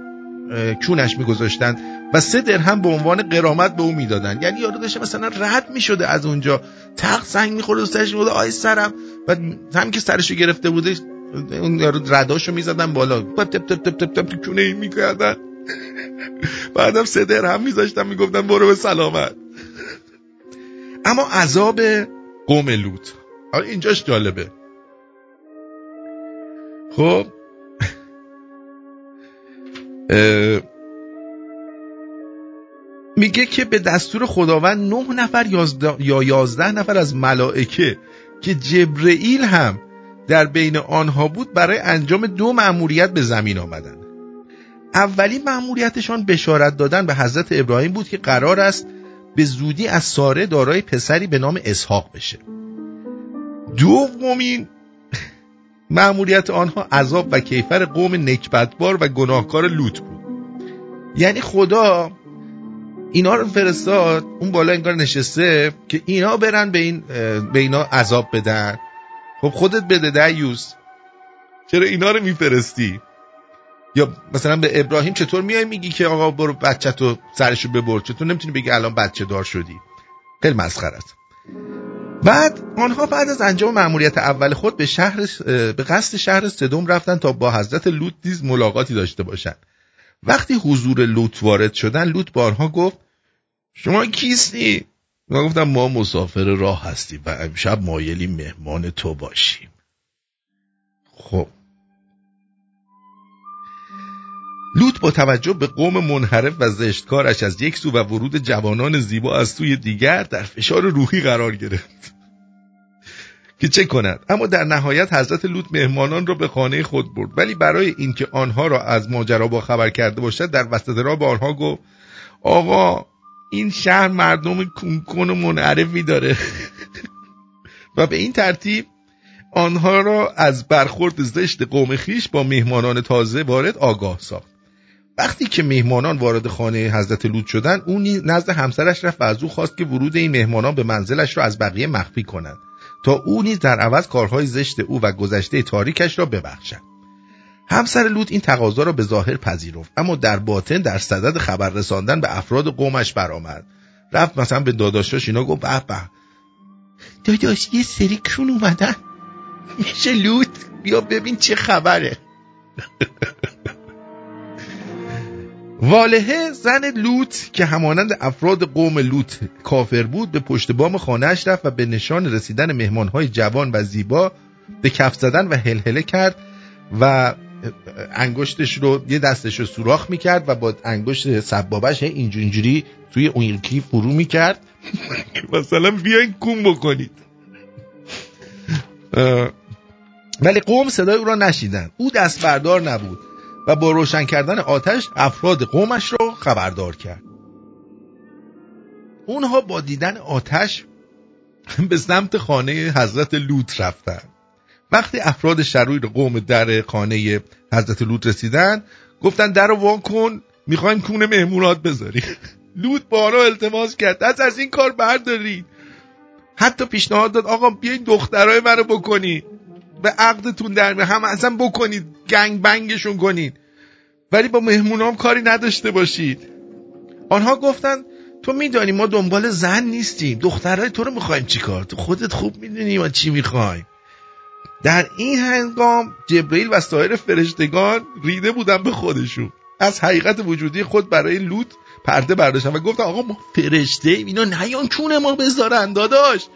کونش میگذاشتن و سه درهم به عنوان قرامت به او می‌دادن. یعنی یارو داشته مثلا رد می‌شده از اونجا. تخت سنگ میخورده و سرش میگه آی سرم. و هم که سرشو گرفته بوده اون یارو رداشو می‌زدن بالا. تپ تپ تپ تپ تپ کونه این می‌کردن. بعدم سه درهم میذاشتن می‌گفتن برو به سلامت. اما عذاب قوم لوط. اینجاش جالبه. خب میگه که به دستور خداوند نه نفر یا یازده نفر از ملائکه که جبرئیل هم در بین آنها بود برای انجام دو مأموریت به زمین آمدن. اولین مأموریتشان بشارت دادن به حضرت ابراهیم بود که قرار است به زودی از ساره دارای پسری به نام اسحاق بشه. دومین معمولیت آنها عذاب و کیفر قوم نکبتبار و گناهکار لوط بود. یعنی خدا اینا رو فرستاد اون بالا انگار نشسته که اینا برن به, این به اینا عذاب بدن. خب خودت بده دیوس. چرا اینا رو میفرستی؟ یا مثلا به ابراهیم چطور میای میگی که آقا برو بچه تو سرشو ببر؟ چطور نمی‌تونی بگی الان بچه دار شدی؟ خیلی مسخره است بعد آنها بعد از انجام مأموریت اول خود به شهر به قصد شهر سدوم رفتن تا با حضرت لوط نیز ملاقاتی داشته باشند وقتی حضور لوط وارد شدن لوط با آنها گفت شما کیستی؟ ما گفتم ما مسافر راه هستیم و امشب مایلی مهمان تو باشیم. خب لوط با توجه به قوم منحرف و زشتکارش از یک سو و ورود جوانان زیبا از سوی دیگر در فشار روحی قرار گرفت. که چه کند؟ اما در نهایت حضرت لوط مهمانان را به خانه خود برد. ولی برای اینکه آنها را از ماجرا با خبر کرده باشد در وسط راه به آنها گفت آقا این شهر مردم کنکن و منعرفی داره. و به این ترتیب آنها را از برخورد زشت قوم خیش با مهمانان تازه وارد آگاه ساخت. وقتی که مهمانان وارد خانه حضرت لوط شدن اون نزد همسرش رفت و از او خواست که ورود این مهمانان به منزلش را از بقیه مخفی کنند. تا او نیز در عوض کارهای زشت او و گذشته تاریکش را ببخشد. همسر لوط این تقاضا را به ظاهر پذیرفت اما در باطن در صدد خبر رساندن به افراد قومش برآمد. رفت مثلا به داداشاش اینا گفت به به داداش یه سری کون اومدن. میشه لوط بیا ببین چه خبره. والهه زن لوط که همانند افراد قوم لوط کافر بود به پشت بام خانهاش رفت و به نشان رسیدن مهمانهای جوان و زیبا به کف زدن و هلهله کرد و انگشتش رو یه دستش رو سوراخ می‌کرد و با انگشت سبابش اینجوری توی اون یکی فرو می‌کرد. مثلا بیاین کون بکنید. ولی قوم صدای او را نشیدن. او دست بردار نبود. و با روشن کردن آتش افراد قومش را خبردار کرد. اونها با دیدن آتش به سمت خانه حضرت لوط رفتند وقتی افراد شرویر قوم در خانه حضرت لوط رسیدن گفتن در رو وا کن می‌خوایم کون مهمونات بذاری لوط بارا التماس کرد دست از این کار برداری حتی پیشنهاد داد آقا بیاین دخترای منو بکنی. به عقدتون در هم اصلا بکنید گنگ بنگشون کنید. ولی با مهمونام کاری نداشته باشید. آنها گفتن تو میدانی ما دنبال زن نیستیم. دخترای تو رو می‌خوایم چیکار؟ تو خودت خوب می‌دونی ما چی می‌خوایم. در این هنگام جبرئیل و سایر فرشتگان ریده بودن به خودشون. از حقیقت وجودی خود برای لوط پرده برداشتن و گفتن آقا ما فرشته اینا نیان چون ما بذارن داداش.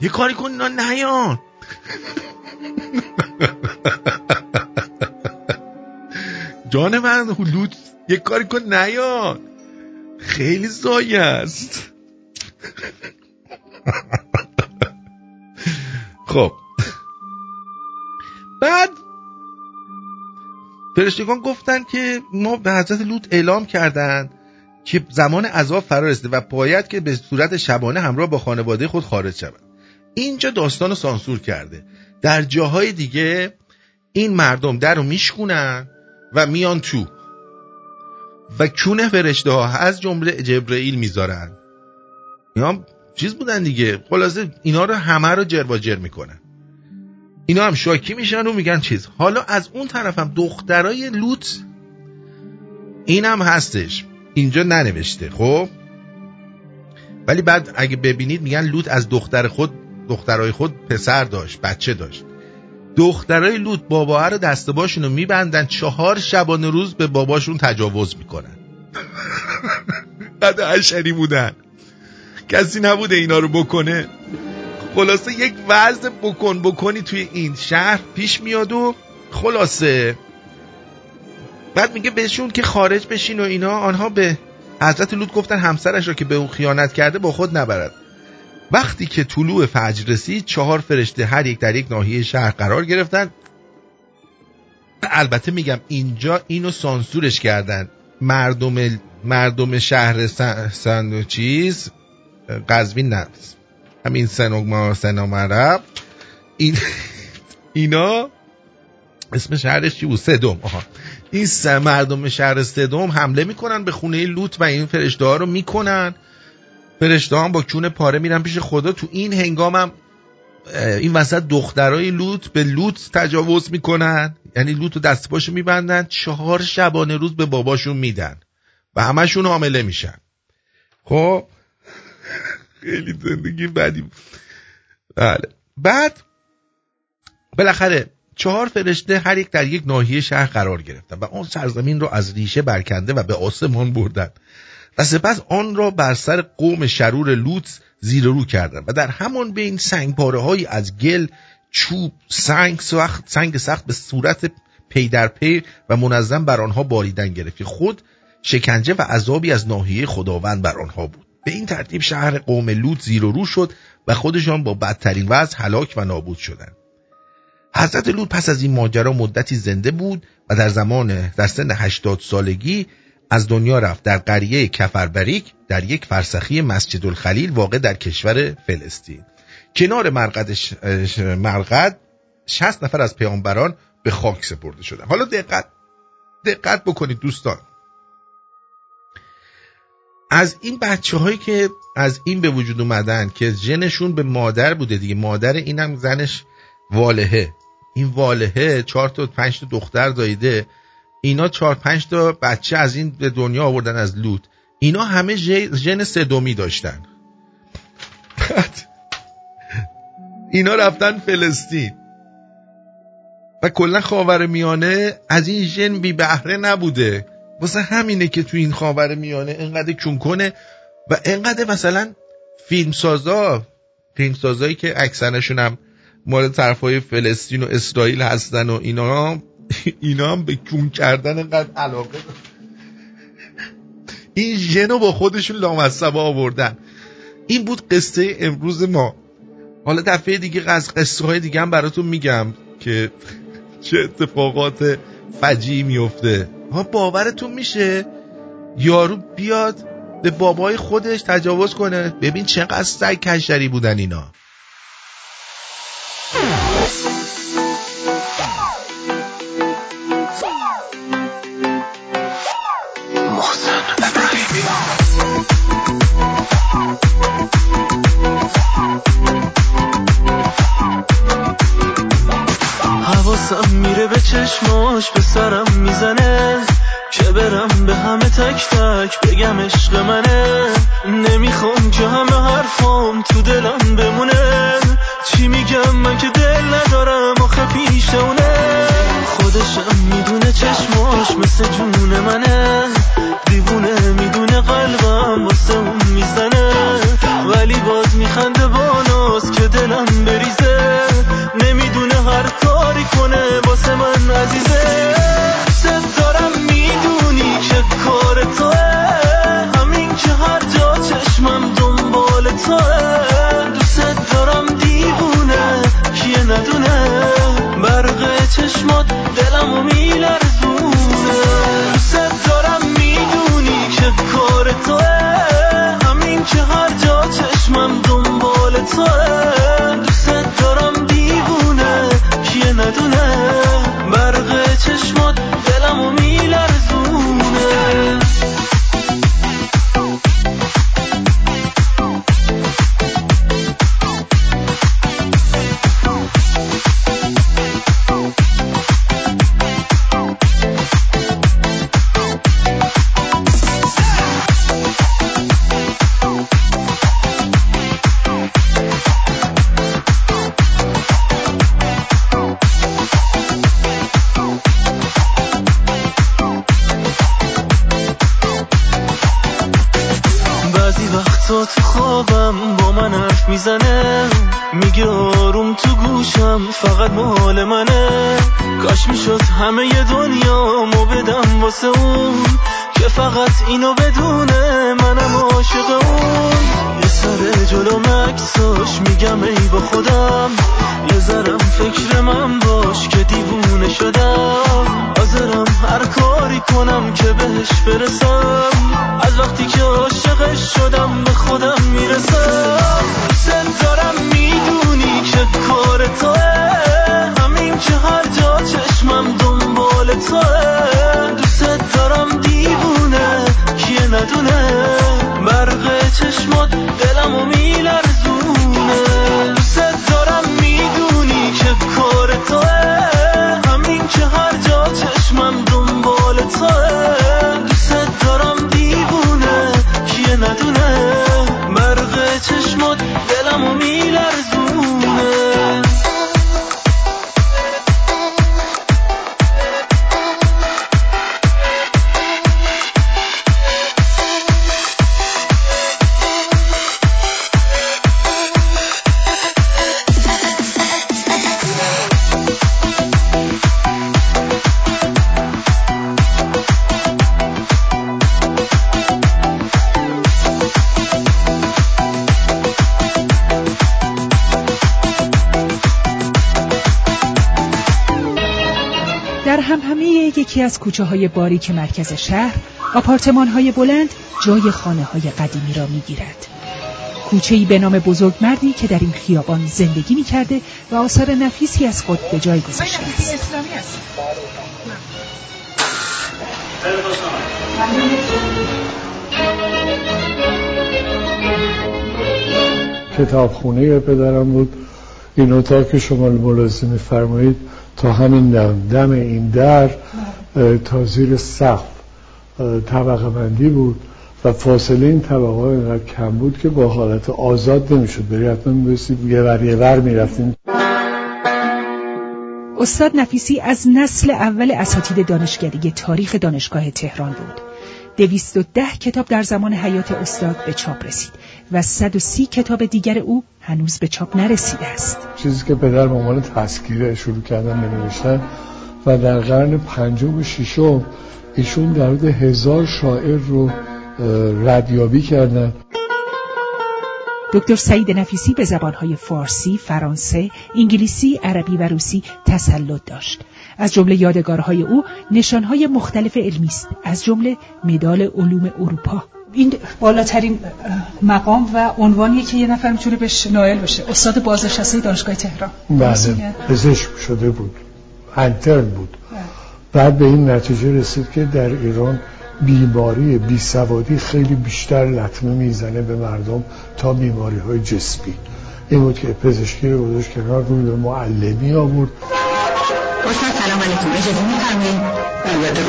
یه کاری کن اینا نیان. جان من لوط یه کاری کن نیان خیلی زایه است. خب. بعد فرشتگان گفتن که ما به حضرت لوط اعلام کردند که زمان عذاب فرا رسیده و باید که به صورت شبانه همراه با خانواده خود خارج شود. اینجا داستان رو سانسور کرده. در جاهای دیگه این مردم در رو میشکونن و میان تو. و کونه فرشته ها از جمله جبرئیل می‌ذارن. اینا چیز بودن دیگه. خلاصه اینا رو همه رو جر جر می‌کنن. اینا هم شاکی میشن و میگن چیز. حالا از اون طرف هم دخترای لوط اینم هستش. اینجا ننوشته خب؟ ولی بعد اگه ببینید میگن لوط از دختر خود دخترای خود پسر داشت بچه داشت. دخترای لوط بابا رو دست باشون رو میبندن چهار شبانه روز به باباشون تجاوز می‌کنن. قد عشری بودن. کسی نبوده اینا رو بکنه. خلاصه یک وضع بکن بکنی توی این شهر پیش میاد و خلاصه. بعد میگه بهشون که خارج بشین و اینا. آنها به حضرت لوط گفتن همسرش را که به او خیانت کرده با خود نبرد. وقتی که طلوع فجر رسید چهار فرشته هر یک در یک ناحیه شهر قرار گرفتن البته میگم اینجا اینو سانسورش کردن. مردم مردم شهر سن, چیز؟ قزوین نه همین سنوگما سنامرب این اینا اسم شهرش چی بود؟ سدوم آها. این مردم شهر سدوم حمله می‌کنن به خونه لوط و این فرشته ها رو می‌کنن. فرشته با کون پاره میرن پیش خدا. تو این هنگامم این وسط دخترای لوط به لوط تجاوز می‌کنن. یعنی لوط رو دست پاشو میبندن. چهار شبانه روز به باباشون میدن. و همشون حامله میشن. خب؟ خیلی زندگی بدی بله. بعد بالاخره چهار فرشته هر یک در یک ناحیه شهر قرار گرفتن و آن سرزمین را از ریشه برکنده و به آسمان بردن. و سپس آن را بر سر قوم شرور لوط زیر و رو کردند و در همان بین سنگ پاره از گل چوب سنگ سخت سنگ سخت به صورت پی در پی و منظم بر آنها باریدن گرفت خود شکنجه و عذابی از ناحیه خداوند بر آنها بود. به این ترتیب شهر قوم لوط زیر و رو شد و خودشان با بدترین وضع هلاک و نابود شدند. حضرت لوط پس از این ماجرا مدتی زنده بود و در زمان در سن 80 سالگی از دنیا رفت در قریه کفربریک در یک فرسخی مسجد الخلیل واقع در کشور فلسطین. کنار مرقد مرقد 60 نفر از پیامبران به خاک سپرده شدن. حالا دقت دقت بکنید دوستان. از این بچه هایی که از این به وجود اومدن که جنشون به مادر بوده دیگه مادر اینم زنش والهه. این والهه چهار تا پنج تا دختر دایده. اینا چهار پنج تا بچه از این به دنیا آوردن از لوت. اینا همه ژن سدومی داشتن. اینا رفتن فلسطین. و کلا خاور میانه از این ژن بی بهره نبوده. واسه همینه که تو این خاور میانه انقدر کنه. و انقدر مثلا فیلمسازا فیلمسازایی که اکثرشون هم مال طرفای فلسطین و اسرائیل هستن و اینا اینا هم به کون کردن انقدر علاقه این ژنو با خودشون لامصبا آوردن. این بود قصه امروز ما. حالا دفعه دیگه از قصه های دیگه هم براتون میگم که چه اتفاقات فجیعی میفته. ها باورتون میشه؟ یارو بیاد به بابای خودش تجاوز کنه. ببین چقدر سگ کشری بودن اینا. عشق منه. نمی‌خوام که همه حرفام تو دلم بمونه. چی میگم؟ من که دل ندارم. آخه پیش اونه. خودشم می‌دونه چشماش مثل جون منه. دیوونه می‌دونه قلبم واسه اون می‌زنه. ولی باز میخنده با ناز که دلم بریزه. نمی‌دونه هر کاری کنه واسه من عزیزه. که از کوچه های باریک مرکز شهر آپارتمان های بلند جای خانه های قدیمی را می گیرد. کوچه‌ای به نام بزرگ مردی که در این خیابان زندگی می کرده و آثار نفیسی از خود به جای گذاشته است. کتابخونه پدرم بود این اتاق که شما ملاحظه میفرمایید تا همین دم دم این در تا زیر سقف طبقه بندی بود و فاصله این طبقه ها اینقدر کم بود که با حالت آزاد نمی‌شد بری حتما میبسید یه ور یه ور می‌رفتیم استاد نفیسی از نسل اول اساتید دانشکده تاریخ دانشگاه تهران بود. دویست و ده کتاب در زمان حیات استاد به چاپ رسید و 130 کتاب دیگر او هنوز به چاپ نرسیده است. چیزی که پدر به عنوان تذکیره شروع کردن بنوشتن و در قرن پنجم و ششم ایشون در حدود هزار شاعر رو ردیابی کردن. دکتر سعید نفیسی به زبانهای فارسی، فرانسه، انگلیسی، عربی و روسی تسلط داشت. از جمله یادگارهای او نشانهای مختلف علمی است، از جمله مدال علوم اروپا. این بالاترین مقام و عنوانیه که یه نفر می‌تونه بهش نائل بشه استاد بازنشسته دانشگاه تهران. بله پزشک شده بود. انترن بود. بعد به این نتیجه رسید که در ایران بیماری بیسوادی خیلی بیشتر لطمه می‌زنه به مردم تا بیماری های جسمی. این بود که پزشکی رو گذاشت کنار روی به معلمی آورد. استاد سلام علیکم. اجازه میفرمایید؟ البته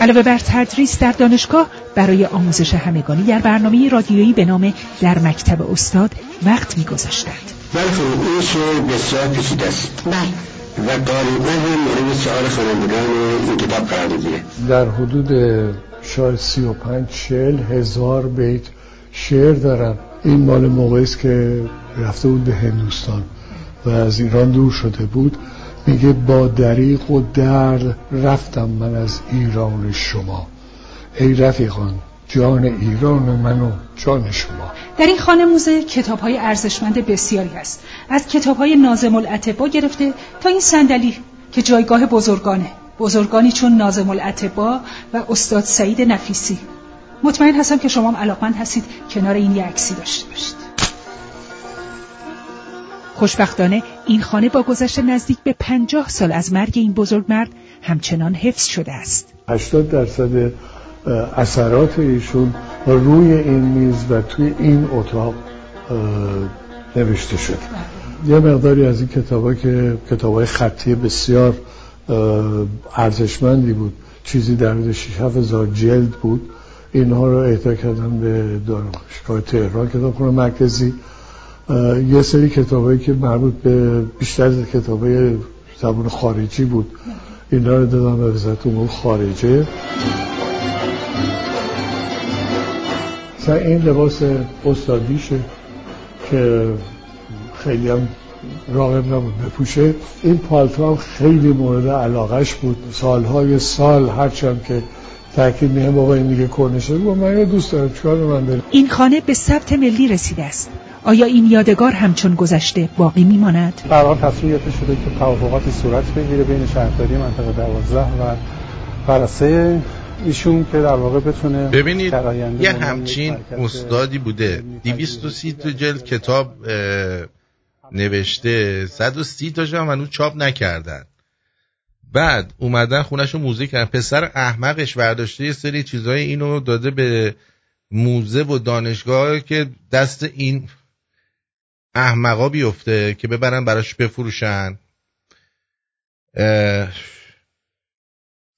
علاوه بر تدریس در دانشگاه برای آموزش همگانی در برنامه رادیویی به نام در مکتب استاد وقت میگذاشتند. بله خانم این شعر بسیار پیچیده است. بله. و غالبا هم مورد سؤال خوانندگان این کتاب قرار می‌گیره. در حدود شاید سی و پنج چل هزار بیت شعر دارن این مال موقعی است که رفته بود به هندوستان و از ایران دور شده بود. میگه با دریق و درد رفتم من از ایران شما. ای رفیقان جان ایران من و جان شما. در این خانه موزه کتاب های ارزشمند بسیاری هست. از کتاب های نازم العتبا گرفته تا این صندلی که جایگاه بزرگانه. بزرگانی چون نازم العتبا و استاد سعید نفیسی. مطمئن هستم که شما هم علاقمند هستید کنار این یه عکسی داشته باشید. خوشبختانه این خانه با گذشت نزدیک به پنجاه سال از مرگ این بزرگ مرد همچنان حفظ شده است. 80 درصد اثرات ایشون روی این میز و توی این اتاق نوشته شد. یه مقداری از این کتابا که کتابای خطی بسیار ارزشمندی بود. چیزی در حدود 6 هزار جلد بود. اینها رو اهدا کردن به دانشگاه تهران کتابخونه مرکزی. یه سری کتابایی که مربوط به بیشتر کتابای زبان خارجی بود. اینا رو دادم به وزارت امور خارجه. مثلا این لباس استادیشه که خیلی هم راقب نبود بپوشه. این پالتو هم خیلی مورد علاقش بود. سالهای سال هرچند که تاکید میهم بابا این دیگه کنشه بود. من دوست دارم چیکار من دارم این خانه به ثبت ملی رسیده است. آیا این یادگار همچون گذشته باقی میماند؟ برای تصویر شده که توافقاتی صورت بگیره بین شهرداری منطقه 12 و فرسه ایشون که در واقع بتونه ببینید یه همچین استادی بوده. 230 تا جلد کتاب نوشته. 130 تا هم هنوز چاپ نکردن. بعد اومدن خونش رو موزه کردن. پسر احمقش برداشته یه سری چیزای اینو داده به موزه و دانشگاه که دست این احمقا بیفته که ببرن براش بفروشن.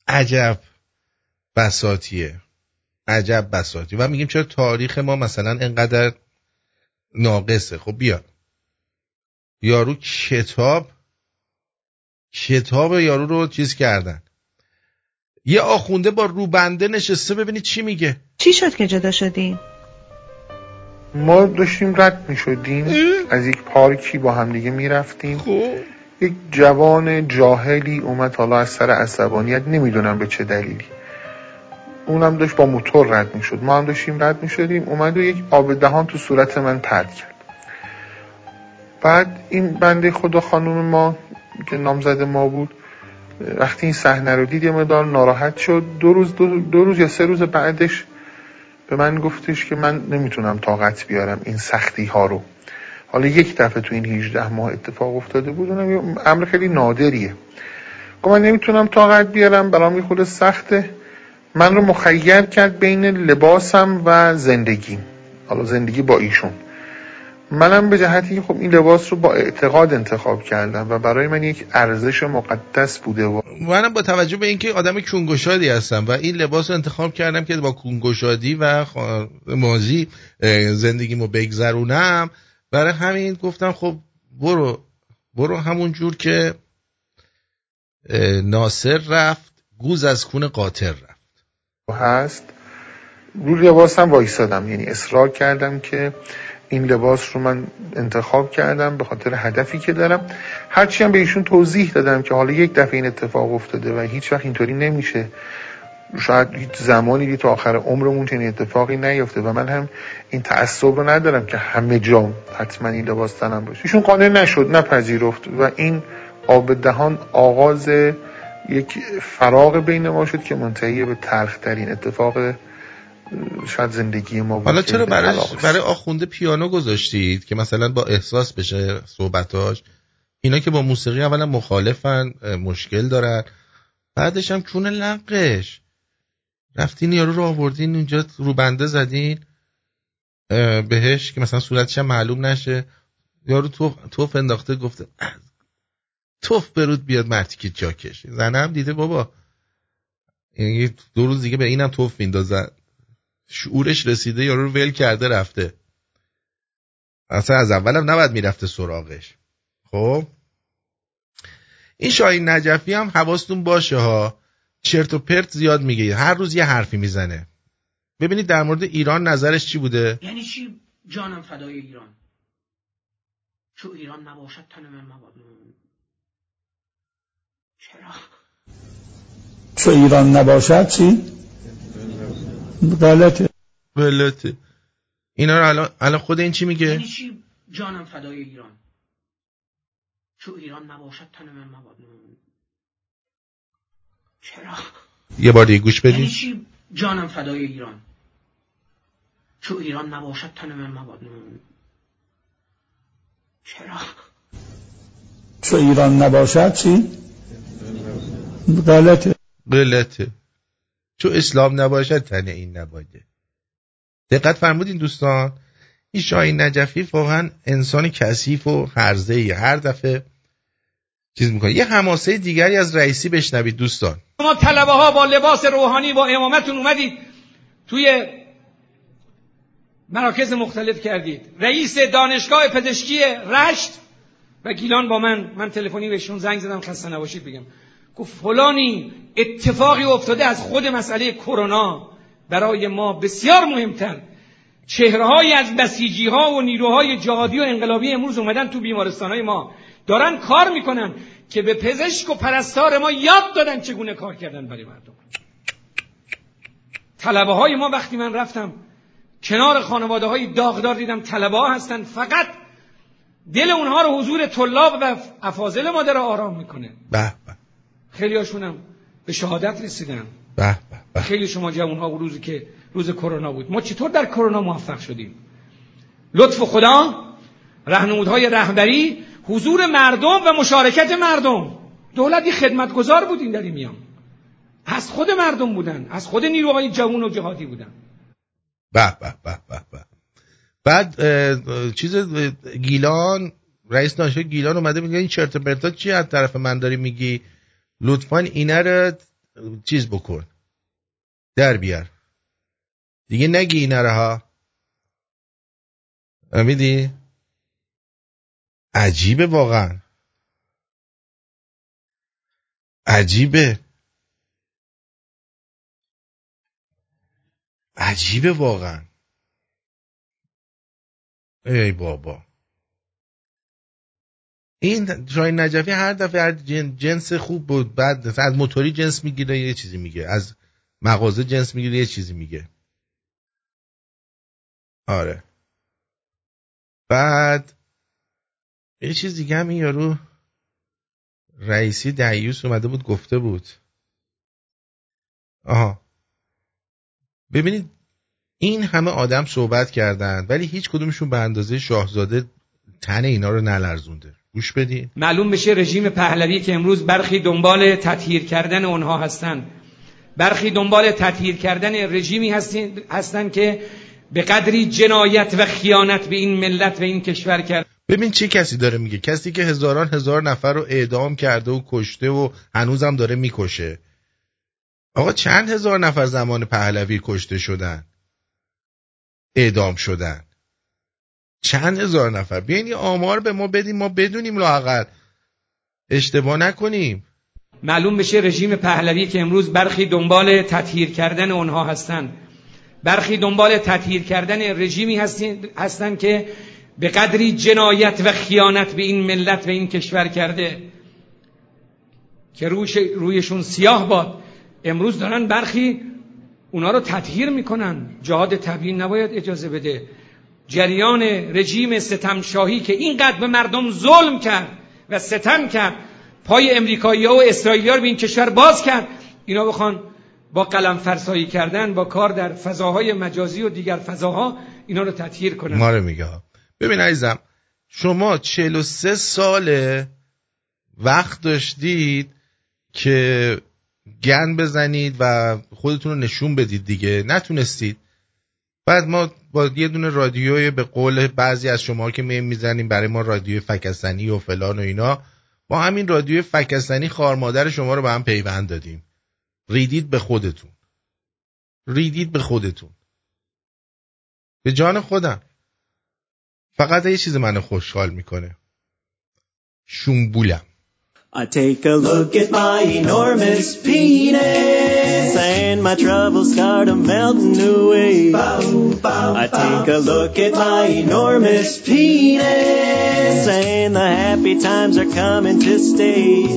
عجب. بساتیه. عجب بساتی. و میگیم چرا تاریخ ما مثلا انقدر ناقصه. خب بیا. یارو کتاب کتاب یارو رو چیز کردن. یه آخونده با روبنده نشسته ببینید چی میگه. چی شد که جدا شدیم ما داشتیم رد می شدیم از یک پارکی با همدیگه می رفتیم خب. یک جوان جاهلی اومد حالا از سر عصبانیت. نمی‌دونم به چه دلیلی. اونم داشت با موتور رد می شد ما هم داشتیم رد می شدیم اومد و یک آب دهان تو صورت من پرد کرد. بعد این بنده خدا خانوم ما که نامزد ما بود وقتی این صحنه رو دید یه ناراحت شد. دو روز دو, دو روز یا سه روز بعدش به من گفتش که من نمی‌تونم طاقت بیارم این سختی ها رو. حالا یک دفعه تو این 18 ماه اتفاق افتاده بود. اونم امر خیلی نادریه. گفت من نمی‌تونم طاقت بیارم برام یه خود سخته. من رو مخیر کرد بین لباسم و زندگیم حالا زندگی با ایشون. منم به جهتی خب این لباس رو با اعتقاد انتخاب کردم و برای من یک ارزش مقدس بوده و منم با توجه به اینکه آدم کونگشادی هستم و این لباس رو انتخاب کردم که با کونگشادی و مازی زندگیمو بگذرونم. برای همین گفتم خب برو برو همون جور که ناصر رفت گوز از کون قاطر رفت. هست. روی لباسم وایسادم یعنی اصرار کردم که این لباس رو من انتخاب کردم به خاطر هدفی که دارم. هرچی هم به ایشون توضیح دادم که حالا یک دفعه این اتفاق افتاده و هیچ وقت اینطوری نمیشه. شاید هیچ زمانی تا آخر عمرمون چنین اتفاقی نیفته و من هم این تعصب رو ندارم که همه جا حتما این لباس تنم باشه. ایشون قانع نشد نپذیرفت و این آب دهان آغاز یک فراغ بین ما شد که منتهی به تلخترین اتفاق شاید زندگی ما حالا چرا برای, برای آخونده پیانو گذاشتید که مثلا با احساس بشه صحبتاش؟ اینا که با موسیقی اولا مخالفن مشکل دارن. بعدش هم چون لقش رفتین یارو رو آوردین اینجا رو بنده زدین. بهش که مثلا صورتش معلوم نشه. یارو توف, توف انداخته گفته توف برود بیاد مرتی که جاکش زنه هم دیده بابا. یعنی دو روز دیگه به اینم توف میندازن. شعورش رسیده یارو رو ول کرده رفته. اصلا از اولم نباید می‌رفته سراغش. خب؟ این شاهین نجفی هم حواستون باشه ها. چرت و پرت زیاد میگه. هر روز یه حرفی می‌زنه. ببینید در مورد ایران نظرش چی بوده؟ یعنی چی؟ جانم فدای ایران. چو ایران نباشد تن من مباد. چرا؟ چو ایران نباشد چی؟ غلطه. غلطه. اینا رو الان الان خود این چی میگه؟ یعنی چی جانم فدای ایران؟ چو ایران نباشد تن من مباد چرا؟ یه بار دیگه گوش بدید. یعنی چی جانم فدای ایران؟ چو ایران نباشد تن من مباد چرا؟ چو ایران نباشد چی؟ غلطه غلطه چون اسلام نباشد تن این نباده دقت فرمودین دوستان این شاهین نجفی واقعا انسان کثیف و هرزه ای هر دفعه چیز می‌کنه. یه حماسه دیگری از رئیسی بشنوید دوستان. شما طلبه ها با لباس روحانی با امامتون اومدید توی مراکز مختلف کردید. رئیس دانشگاه پزشکی رشت گیلان با من من تلفنی بهشون زنگ زدم خسته نباشید بگم. گفت فلانی اتفاقی افتاده از خود مسئله کرونا برای ما بسیار مهمتر. چهرههایی از بسیجی ها و نیروهای جهادی و انقلابی امروز اومدن تو بیمارستان های ما. دارن کار می‌کنن که به پزشک و پرستار ما یاد دادن چگونه کار کردن برای مردم. طلبه های ما وقتی من رفتم کنار خانواده های داغدار دیدم طلبه ها هستن فقط دل اونها رو حضور طلاب و افاضل ما داره آرام می‌کنه. به به. خیلی هاشونم به شهادت رسیدن. به به خیلی شما جوان ها روزی که روز کرونا بود. ما چطور در کرونا موفق شدیم؟ لطف خدا رهنمودهای رهبری حضور مردم و مشارکت مردم. دولتی خدمتگزار بودین در این میان. از خود مردم بودن. از خود نیروهای جوان و جهادی بودن. به به به به. بعد چیز گیلان رئیس دانشگاه گیلان اومده میگه این چرت پرتا چی از طرف من داری میگی؟ لطفا اینه رو چیز بکن. در بیار. دیگه نگی اینه رو ها. فهمیدی عجیبه واقعا. عجیبه. عجیبه واقعا. بابا. این شاهین نجفی هر دفعه هر جن- جنس خوب بود بعد از موتوری جنس می‌گیره یه چیزی میگه. از مغازه جنس می‌گیره یه چیزی میگه. آره. بعد یه چیز دیگه هم این یارو رئیسی دعیوس اومده بود گفته بود. آها. ببینید این همه آدم صحبت کردن ولی هیچ کدومشون به اندازه شاهزاده تن اینا رو نلرزونده. گوش بدین. معلوم بشه رژیم پهلوی که امروز برخی دنبال تطهیر کردن اونها هستن. برخی دنبال تطهیر کردن رژیمی هستین- هستن که به قدری جنایت و خیانت به این ملت و این کشور کرد. ببین چه کسی داره میگه؟ کسی که هزاران هزار نفر رو اعدام کرده و کشته و هنوزم داره می‌کشه. آقا چند هزار نفر زمان پهلوی کشته شدن؟ اعدام شدن. چند هزار نفر؟ بیاین یه آمار به ما بدیم ما بدونیم لاقل اشتباه نکنیم. معلوم بشه رژیم پهلوی که امروز برخی دنبال تطهیر کردن اونها هستن. برخی دنبال تطهیر کردن رژیمی هستین- هستن که به قدری جنایت و خیانت به این ملت و این کشور کرده. که روش رویشون سیاه باد. امروز دارن برخی اونا رو تطهیر می‌کنن جهاد تبیین نباید اجازه بده. جریان رژیم ستمشاهی که اینقدر به مردم ظلم کرد و ستم کرد پای امریکایی ها و اسرائیلی رو به این کشور باز کرد. اینا بخوان با قلم فرسایی کردن با کار در فضاهای مجازی و دیگر فضاها اینا رو تطهیر کنن. ما رو میگه. ببین عزیزم شما 43 ساله وقت داشتید که گن بزنید و خودتون رو نشون بدید دیگه. نتونستید. بعد ما با یه دونه رادیوی به قول بعضی از شما که می می‌زنیم برای ما رادیو فکستنی و فلان و اینا با همین رادیو فکستنی خار مادر شما رو به هم پیوند دادیم. ریدید به خودتون. ریدید به خودتون. به جان خودم. فقط یه چیز منو خوشحال می‌کنه. شومبولم. I take a look at my enormous penis and my troubles start a melting away. I take a look at my enormous penis and the happy times are coming to stay.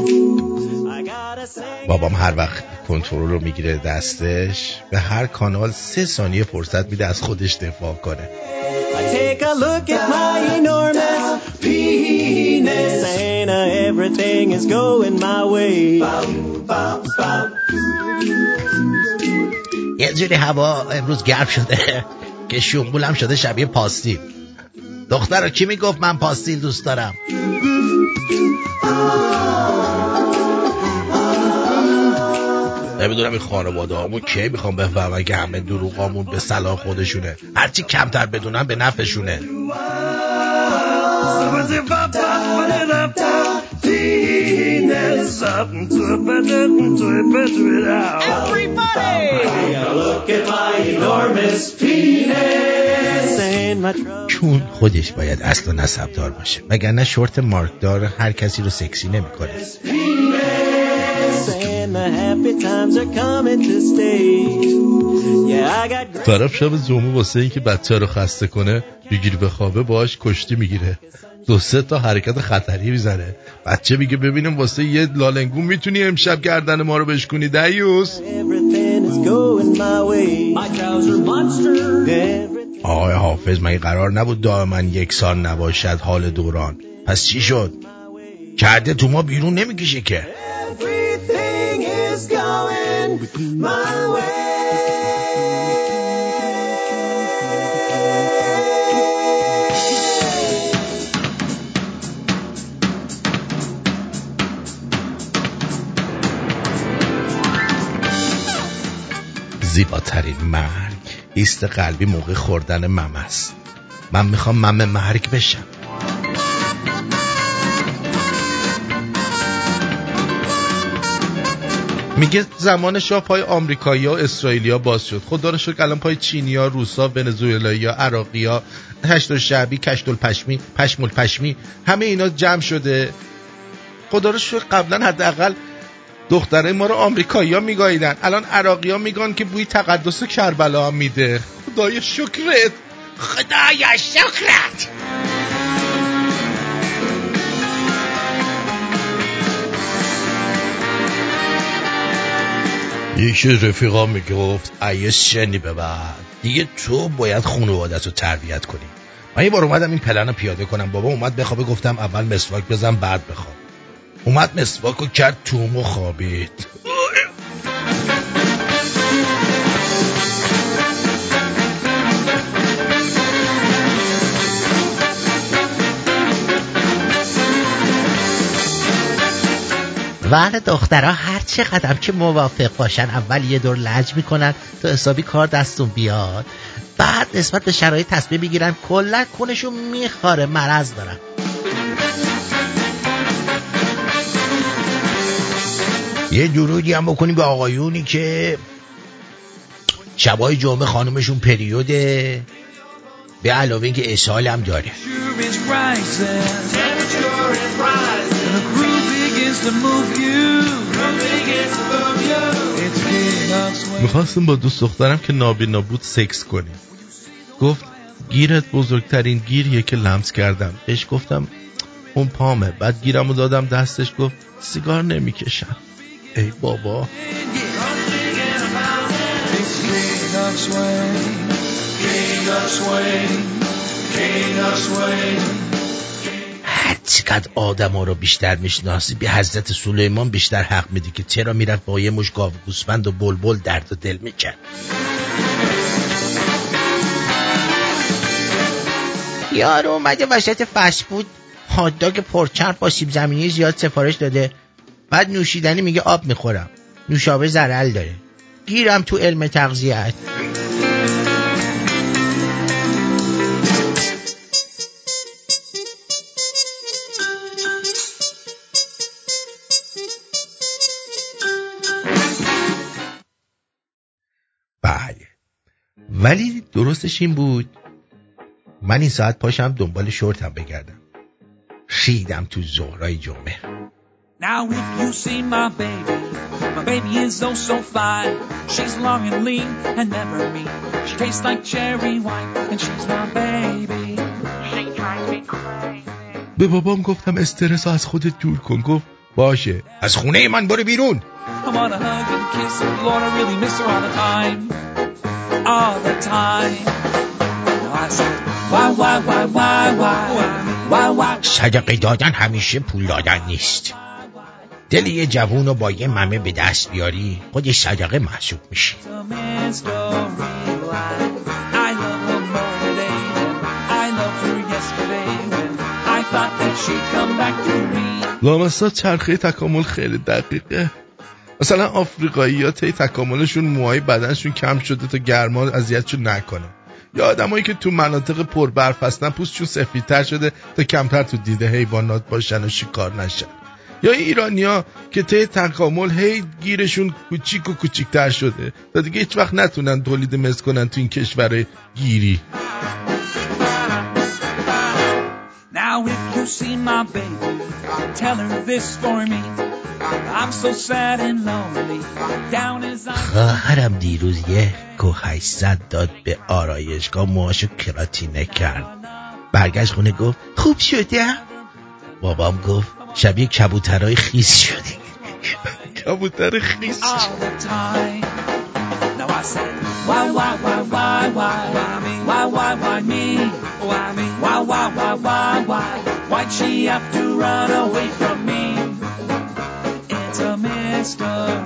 بابام هر وقت کنترل رو می‌گیره دستش به هر کانال سه ثانیه فرصت میده از خودش دفاع کنه I take a look at my enormous penis uh, everything is going my way. یه جوری هوا امروز گرم شده که شنبولم شده شبیه پاستیل. دختر کی می‌گفت من پاستیل دوست دارم؟ نمی‌دونم این خانواده همون کی می‌خوام بفهمن که همه دروغامون به صلاح خودشونه. هرچی کمتر بدونن به نفعشونه. چون خودش باید اصل و نسبدار باشه. وگرنه شورت مارکدار هر کسی رو سکسی نمی‌کنه. طرف شب زومه واسه این که بچه رو خسته کنه بگیر به خوابه باش کشتی می‌گیره. دو سه تا حرکت خطری می‌زنه. بچه میگه ببینم واسه یه لالنگون می‌تونی امشب گردن ما رو بشکنی دیوس آقای حافظ مگه قرار نبود دائما یکسان نباشد حال دوران؟ پس چی شد؟ کرده تو ما بیرون نمی‌کشه که. زیباترین مرگ ایست قلبی موقع خوردن مم است. من می‌خوام مم مرگ بشم. میگه زمان شاه پای آمریکایی و اسرائیلیا باز شد. خدا رو شکر الان پای چینیا روسا ونزوئلایی عراقیا هشت شعبی کشت الپشمی پشم الپشمی همه اینا جمع شده. خدا رو شکر قبلا حداقل دختره ما رو آمریکایی‌ها میگاییدن. الان عراقی ها میگن که بوی تقدس کربلا میده. خدای شکرت. خدای شکرت. یکی رفیقا می‌گفت ایه شنی ببر دیگه تو باید خانوادت رو تربیت کنی. من یه بار اومدم این پلن رو پیاده کنم. بابا اومد بخوابه گفتم اول مسواک بزن بعد بخواب. اومد مسواک رو کرد توم و ولی دخترها هر چه قدم که موافق باشن اول یه دور لج می‌کنن تا حسابی کار دستون بیاد. بعد نسبت به شرایط تصمیم می‌گیرن کلا کنشون میخواره مرض دارن. یه درودی هم بکنیم به آقایونی که شبای جمعه خانومشون پریوده. به علاوه اینکه اسهال هم داره. می‌خواستم با دوست دخترم که نابینا بود سکس کنیم. گفت گیرت بزرگترین گیریه که لمس کردم. بهش گفتم اون پامه. بعد گیرم رو دادم دستش گفت سیگار نمی‌کشم. ای بابا. چقدر آدم ها رو بیشتر می‌شناسی به حضرت سلیمان بیشتر حق میدی که چرا می‌رفت با یه مش گاو گوسفند و بلبل درد و دل می‌کرد؟ یارو اومده وسط فست بود هاداگ پرچرب با سیب زمینی زیاد سفارش داده. بعد نوشیدنی میگه آب می‌خورم. نوشابه زرل داره. گیرم تو علم تغذیت ولی درستش این بود من این ساعت پاشم دنبال شورتم بگردم شیدم تو زهرای جمعه Now if you see my baby, my baby is oh so fine. She's long and lean and never mean. She tastes like cherry wine and she's my baby. She drives me crazy. به بابام گفتم استرس از خودت دور کن گفت باشه از خونه من برو بیرون I wanna hug and kiss her, Lord, I really miss her all the time. all the time. صدقه دادن همیشه پول دادن نیست. دل یه جوون رو با یه ممه به دست بیاری خودش صدقه محسوب میشه لامستا چرخه تکامل خیلی دقیقه. مثلا آفریقایی ها طی تکاملشون موهای بدنشون کم شده تا گرما اذیتشون نکنه. یا آدمایی که تو مناطق پربرف هستن پوستشون سفیدتر شده تا کمتر تو دیده حیوانات باشن و شکار نشن. یا ایرانیا که طی تکامل هی گیرشون کوچیک و کوچیکتر شده تا دیگه هیچ وقت نتونن تولید مثل کنن تو این کشور گیری. See my baby, tell her this for me. I'm so sad and lonely. Down as I'm خواهرم دیروز یه کو 800 داد به آرایشگاه موهاشو کراتینه کرد. برگشت خونه گفت خوب شده بابام گفت شبیه کبوترهای خیس شدی. کبوتر خیس all Why'd she have to run away from me? It's a mystery.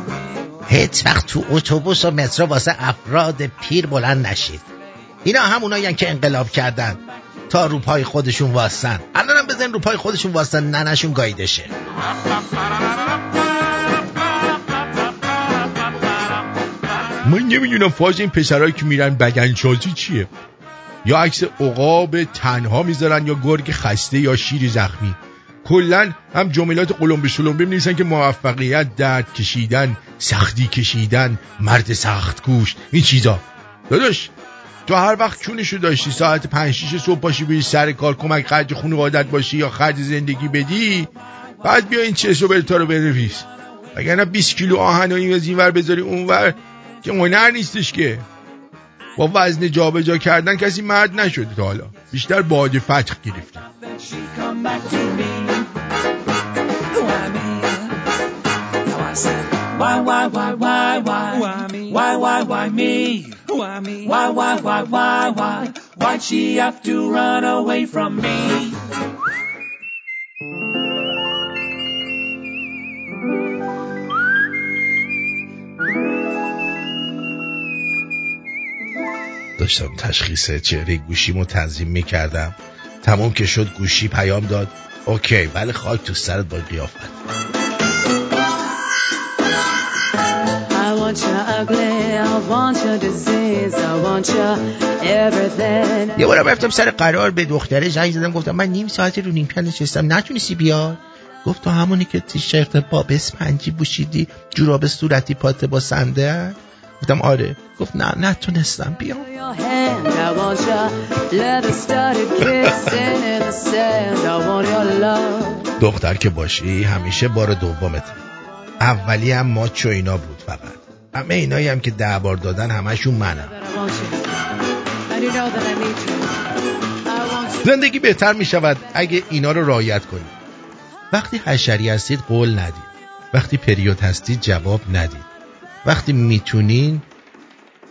هیچ وقت تو اتوبوس و مترو واسه افراد پیر بلند نشید. اینا همونایی که انقلاب کردن. تا روپای خودشون واستن. الانم بزن روپای خودشون واستن ننشون گاییده شه من نمی‌دونم فاز این پسرهایی که میرن بدنسازی چیه. یا عکس عقاب تنها می‌ذارن یا گرگ خسته یا شیر زخمی. کلا هم جملات قلمبه شلمبه می‌نویسن که موفقیت درد کشیدن سختی کشیدن مرد سخت کوش این چیزا. داداش تو هر وقت چونشو داشتی ساعت پنج شیش صبح پاشی بری سر کار کمک خرج خانوادت باشی یا خرج زندگی بدی بعد بیا این و بلتا رو بنویس. وگرنه 20 کیلو آهن و این از این ور بذاری اونور که هنر نیستش که. با وزن جابجا کردن کسی مرد نشده تا حالا بیشتر باد فتح گرفته Then she come back to me. Why me? Now I said, why, why, why, why, why? Why me? Why, why, why me? Why me? Why, why, why, why, why? Why'd she have to run away from me? داشتم تشخیص چهره گوشیمو تنظیم می‌کردم. تمام که شد گوشی پیام داد. اوکی ولی خاک تو سرت با قیافت. I want you ugly, I want your disease, I want you everything. یه بارم رفتم سر قرار به دختره زنگ زدم گفتم من نیم ساعتی رو نیم نشستم نتونستی بیاد گفت تو همونی که تیشرت باب اسپنجی پوشیدی جوراب صورتی پاته با سنده گفتم آره. گفت نه نتونستم بیام. دختر که باشی همیشه بار دومت اولی هم ماچ و اینا بود فقط. همه اینایی هم که ده بار دادن همشون منم. زندگی بهتر می شود اگه اینا رو رعایت کنید وقتی حشری هستید قول ندید. وقتی پریود هستید جواب ندید. وقتی می‌تونین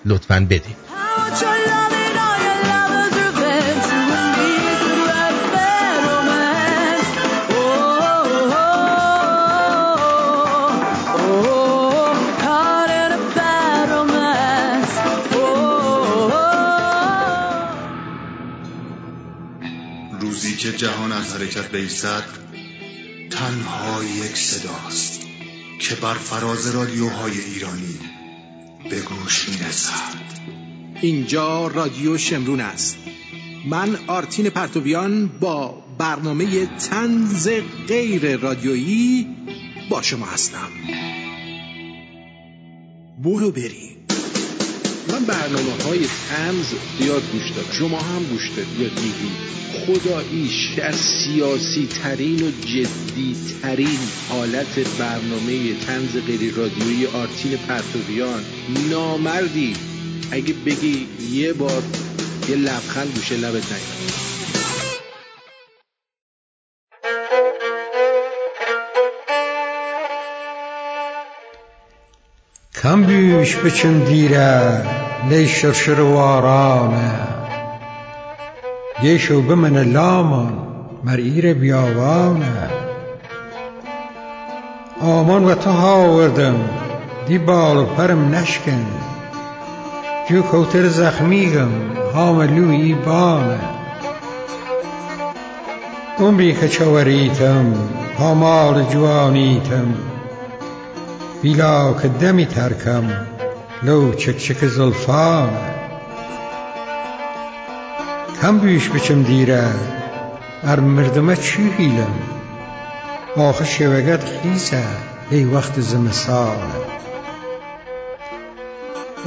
لطفا بدین. روزی که جهان از حرکت بیستد تنها یک صداست. که بر فراز رادیوهای ایرانی به گوش می‌رسد. اینجا رادیو شمرون است. من آرتین پرتویان با برنامه تنز غیر رادیویی با شما هستم. برو بریم. من برنامه های تنز زیاد گوش دادم شما هم گوش دادید یا دیدید خداییش در سیاسی ترین و جدی ترین حالت برنامه تنز غیر رادیویی آرتین پرتویان. نامردی. اگه بگی یه بار یه لبخند گوشه لبت نیاد. کم بیش بچم دیره لی شرشر وارانه. گیشو بمن لامان مر ایر بیاوانه. آمان و تو هاوردم دی بال و پرم نشکن. جو کوتر زخمیگم هام لوی بانه. عمری که چوریتم پامال جوانیتم. بیلاو کە دەمی تارکەم لەو چکچکە زڵفام کەم بیش بچم دیرە ئەر مردمە چی هیلم ئاخە شێوەگەت خیسە ئەی وەخت زمەساڵە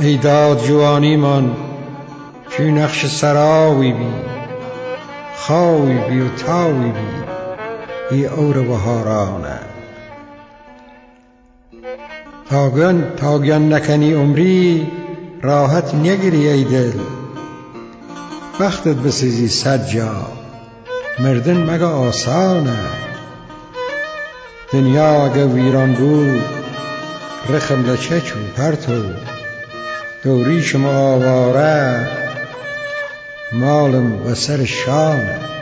ئەی داد جوانیمان چی نەخشە سەراوی بی خاوی بی و تاوی بی هی ئەورە بەهارانە تاگان تاگان نکنی عمری راحت نگیری ای دل. وقتت بسیزی صد جا مردن مگه آسانه؟ دنیا اگه ویران بود رخم لچه چون پرتو؟ دوری شما آواره مالم و سر شانه.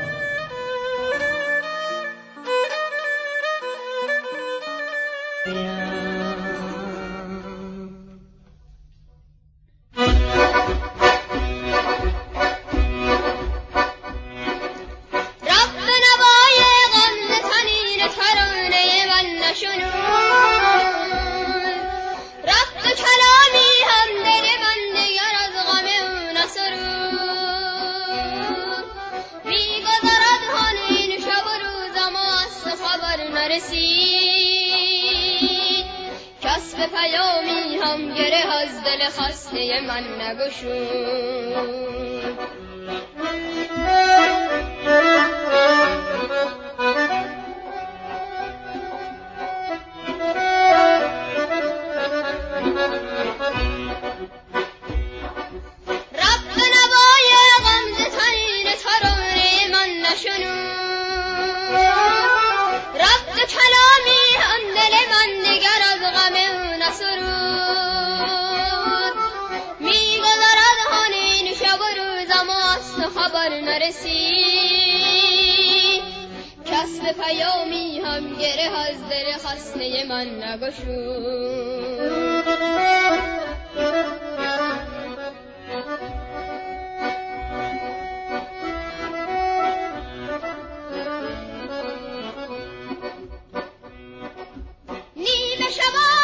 شباب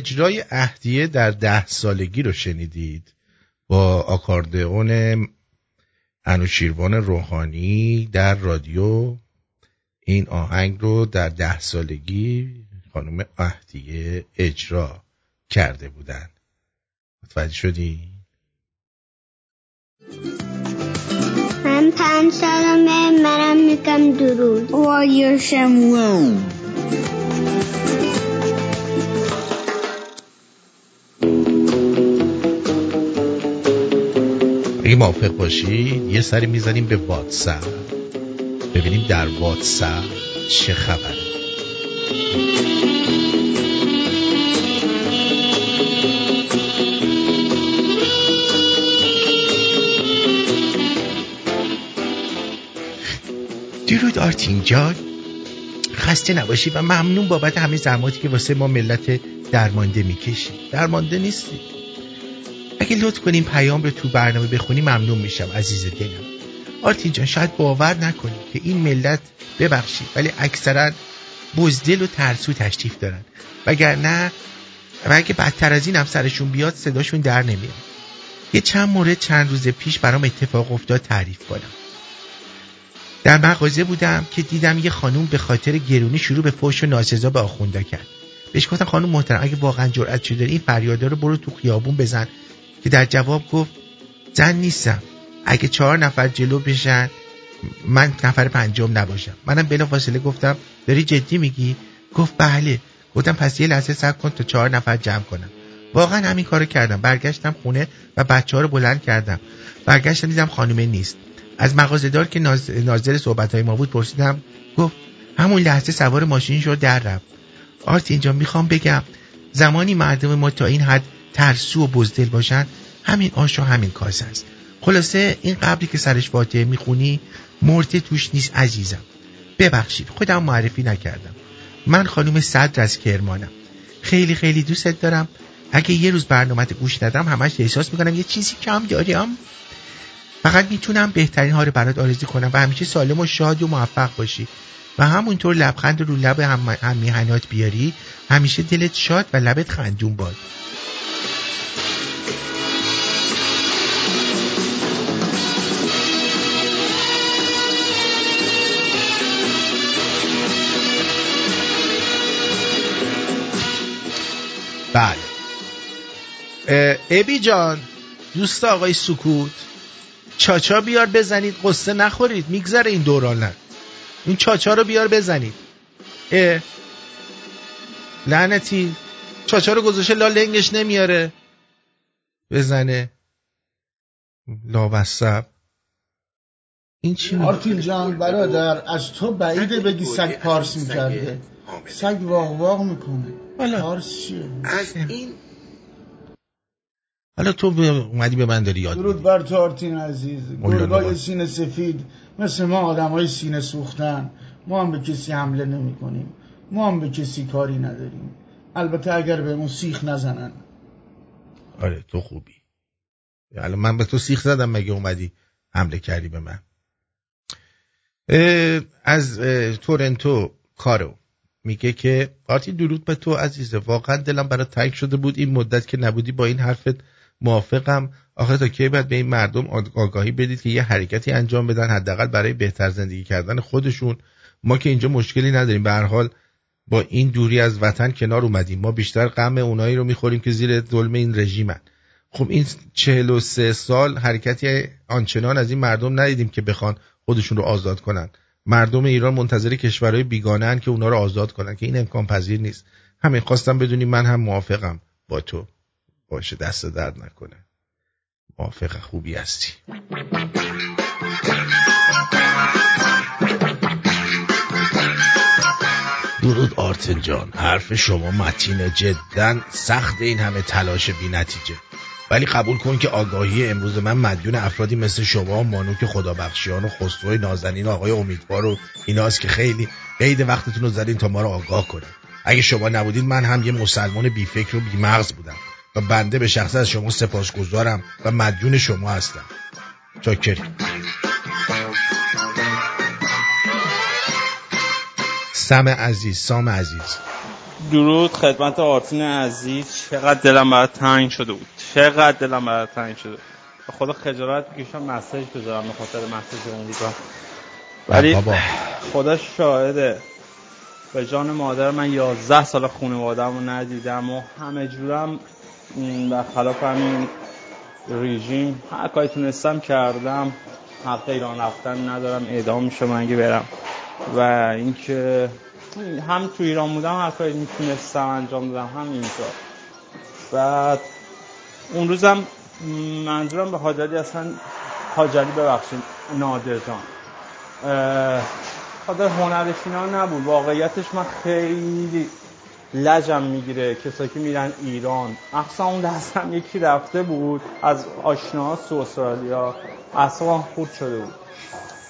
اجرای اهدیه در ده سالگی رو شنیدید. با آکاردئون انوشیروان روحانی در رادیو. این آهنگ رو در ده سالگی خانم اهدیه اجرا کرده بودن متوجه شدی؟ من پنج سالمه مرم میگم درود. Why you're اگه موافق باشید یه سری می‌زنیم به واتساپ. ببینیم در واتساپ چه خبره. درود آرتین جان خسته نباشی و ممنون بابت همه زحماتی که واسه ما ملت درمانده می‌کشی. درمانده نیستی. اگه لطف کنیم پیام رو تو برنامه بخونی ممنون میشم عزیز دلم. آرتین جان شاید باور نکنی که این ملت ببخشید ولی اکثرا بزدل و ترسو تشریف دارن. وگرنه و اگه بدتر از این هم سرشون بیاد صداشون در نمیاد. یه چند مورد چند روز پیش برام اتفاق افتاد تعریف کنم. در مغازه بودم که دیدم یه خانوم به خاطر گرونی شروع به فوش و ناسزا به آخوندا کرد. بهش گفتم خانم محترم اگه واقعا جرأت شده این فریادا رو برو تو خیابون بزن که در جواب گفت زن نیستم. اگه چهار نفر جلو بشن من نفر پنجم نباشم. منم بلا فاصله گفتم داری جدی میگی؟ گفت بله. گفتم پس یه لحظه صبر کن تا چهار نفر جمع کنم. واقعا همین کارو کردم. برگشتم خونه و بچه ها رو بلند کردم. برگشتم دیدم خانومه نیست. از مغازه‌دار که ناظر صحبت های ما بود پرسیدم گفت همون لحظه سوار ماشین شد در رفت. آرت اینجا می‌خوام بگم. زمانی مردم ما تا این حد ترسو و بزدل باشن همین آش و همین کاسه است خلاصه این قبلی که سرش فاتحه می‌خونی مرده توش نیست عزیزم. ببخشید خودم معرفی نکردم. من خانم صدر از کرمانم. خیلی خیلی دوستت دارم. اگه یه روز برنامه گوش ندم همش احساس می‌کنم یه چیزی کم دارم فقط می‌تونم بهترین ها رو برات آرزو کنم و همیشه سالم و شاد و موفق باشی. و همونطور لبخند رو لب هم, هم میهنات بیاری همیشه دلت شاد و لبت خندون باد. بله. ابی جان دوست آقای سکوت چاچا بیار بزنید قصه نخورید میگذره این دوران این چاچا رو بیار بزنید. اه. لعنتی چاچا رو گذاشته لا لنگش نمیاره. بزنه. لابصب این چی میگه؟ آرتین جان برادر از تو بعیده بگی سگ پارس می‌کرده. سگ واق واق می‌کنه. پارس چیه؟ از این حالا تو به- اومدی به من داری یاد درود بر تو آرتین عزیز. گرگای. سینه سفید مثل ما آدم های سینه سوختن. ما هم به کسی حمله نمی کنیم ما هم به کسی کاری نداریم. البته اگر بهمون سیخ نزنن. آره تو خوبی. الان من به تو سیخ زدم مگه اومدی حمله کردی به من. از تورنتو کارو میگه که آرتی درود به تو عزیزه. واقعا دلم برای تنگ شده بود این مدت که نبودی با این حرفت موافقم. آخه تا کی باید به این مردم آگ- آگاهی بدید که یه حرکتی انجام بدن حداقل برای بهتر زندگی کردن خودشون. ما که اینجا مشکلی نداریم. به هر حال با این دوری از وطن کنار اومدیم. ما بیشتر غم اونایی رو می‌خوریم که زیر ظلم این رژیمن. خب این چهل و سه سال حرکتی آنچنان از این مردم ندیدیم که بخوان خودشون رو آزاد کنن. مردم ایران منتظر کشورهای بیگانه که اونا رو آزاد کنن که این امکان پذیر نیست. همین خواستم بدونی من هم موافقم. با تو باشه دست درد نکنه. موافق خوبی هستی. درود آرتن جان. حرف شما متینه جدا سخت این همه تلاش بی نتیجه. ولی قبول کن که آگاهی امروز من مدیون افرادی مثل شما مانوک خدابخشیان و خسرو نازنین و آقای امیدوار و ایناست که خیلی قید وقتتون رو زدین تا ما رو آگاه کنید اگه شما نبودید من هم یه مسلمان بیفکر و بیمغز بودم و بنده به شخص از شما سپاسگزارم و مدیون شما هستم. چاکریم سم عزیز سام عزیز. درود خدمت آرتین عزیز. چقدر دلم برات تنگ شده بود. چقدر دلم برات تنگ شده بود. خدا خجالت می‌کشم مسیج بذارم به خاطر مسیج امریکا ولی بابا. خدا شاهده. به جان مادر من 11 سال خانواده‌مو رو ندیدم و همه جورم م، برخلاف همین رژیم هر کاری تونستم کردم. حق ایران رفتن ندارم. اعدام میشم اگه برم. و اینکه هم تو ایران بودم هر کاری می‌تونستم انجام دادم هم اینجا. بعد اون روزم منظورم به حاجلی اصلا حاجلی ببخشید نادر جان خاطر هنرش اینا نبود. واقعیتش من خیلی لجم می‌گیره. کسایی که میرن ایران اصلا اون دستم یکی رفته بود از آشناها تو استرالیا اصلا خورد شده بود.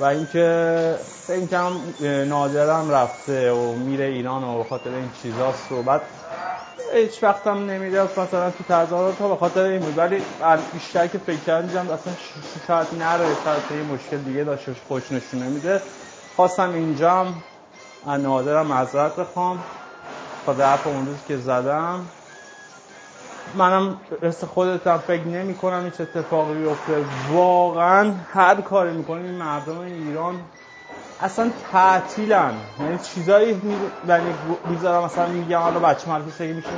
و اینکه فکر کنم نادرم رفته و میره ایران و خاطر این چیزاست و بعد هیچ وقتم نمیره مثلا تو تظاهرات تا به خاطر این بود. ولی بیشتر که فکر کردم اصلا شاید نره شاید یه مشکل دیگه داشته باشه، خودش نشون نمیده خواستم اینجا هم از نادرم معذرت بخوام. خاطر حرف اون روز که زدم. منم مثل خودتم فکر نمی کنم هیچ اتفاقی بیفته. واقعا هر کاری می‌کنیم این مردم ایران اصلا تعطیلن. یعنی چیزایی یعنی می‌ذارم مثلا میگم حالا بچه مدرسه که میشن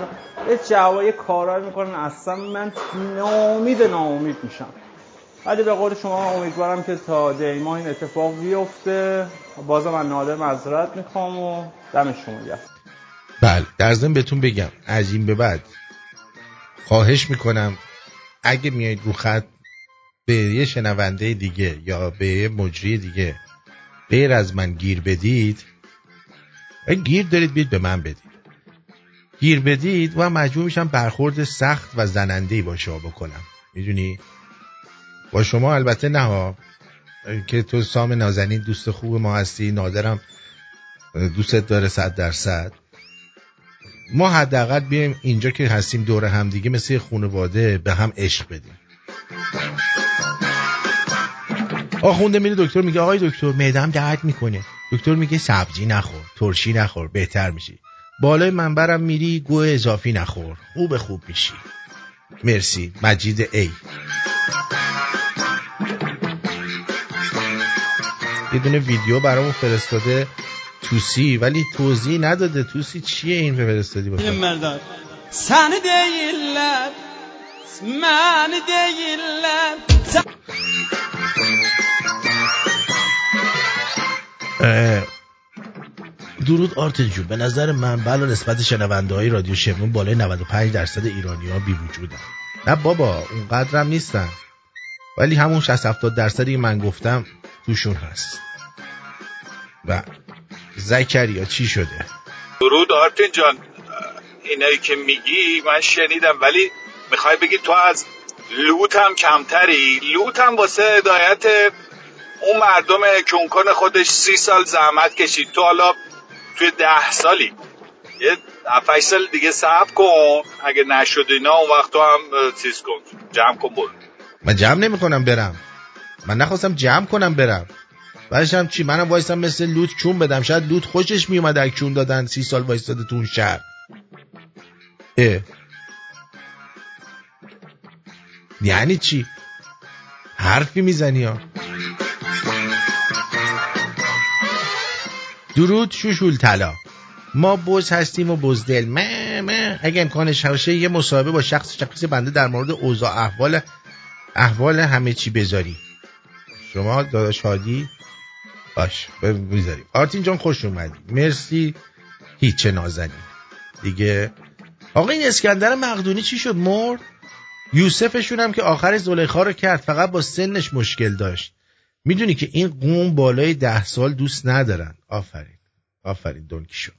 یه جوای کارایی می‌کنن اصلا من ناامید ناامید میشم. ولی به قول شما امیدوارم که تا دی ماه این اتفاق بیفته. بازم من نادر معذرت می‌خوام و دم شما بله در ضمن بهتون بگم از این به بعد خواهش می‌کنم اگه میایید رو خط به یه شنونده دیگه یا به یه مجری دیگه غیر از من گیر بدید گیر دارید بیاید به من بدید. گیر بدید و مجبور میشم برخورد سخت و زننده با شما بکنم. می‌دونی؟ با شما البته نه که تو سام نازنین دوست خوب ما هستی نادرم دوستت داره صد درصد. ما حداقل بیایم اینجا که هستیم دور هم دیگه مثل خانواده به هم عشق بدیم. آخونده میره دکتر میگه آقای دکتر معدم درد می‌کنه. دکتر میگه سبزی نخور ترشی نخور بهتر میشی. بالای منبرم میری گوه اضافی نخور. خوب خوب میشی. مرسی. مجید ای. یه دونه ویدیو برامون فرستاده. توسی ولی توضیح نداده. توسی چیه این فرستادی Merdan. Seni değiller, beni değiller. Sen- اه، درود آرتین جون. به نظر من بلا نسبت شنونده های رادیو شمرون بالای 95 درصد ایرانی ها بی وجودن. نه بابا اونقدرم نیستن. ولی همون 60 70 درصدی من گفتم توشون هست. و زکریا چی شده؟ درود آرتین جان. اینایی که میگی من شنیدم ولی می‌خوای بگی تو از لوت هم کمتری؟ لوت هم واسه هدایت اون مردم کنکن خودش سی سال زحمت کشید. تو حالا توی ده سالی. یه هفت سال دیگه صبر کن. اگه نشد اینا اون وقت تو هم چیز کن. جمع کن برو. من جمع نمی‌کنم برم. من نخواستم جمع کنم برم. بعدش هم چی؟ منم وایسم مثل لوت کون بدم. شاید لوت خوشش میومد اگه کون دادن سی سال وایستاده تو اون شهر. اه. یعنی چی؟ حرفی می‌زنی ها. درود شوشول طلا. ما بز هستیم و بزدل. مه مه. اگه امکانش باشه یه مصاحبه با شخص شخص بنده در مورد اوضاع احوال احوال همه چی بذاری. شما داداش هادی؟ باش می‌ذاریم. آرتین جان خوش اومدی. مرسی. هیچ نازنین. دیگه. آقا این اسکندر مقدونی چی شد؟ مرد؟ یوسفشون هم که آخر زلیخا رو کرد فقط با سنش مشکل داشت. می‌دونی که این قوم بالای ده سال دوست ندارن. آفرین. آفرین دونکیشون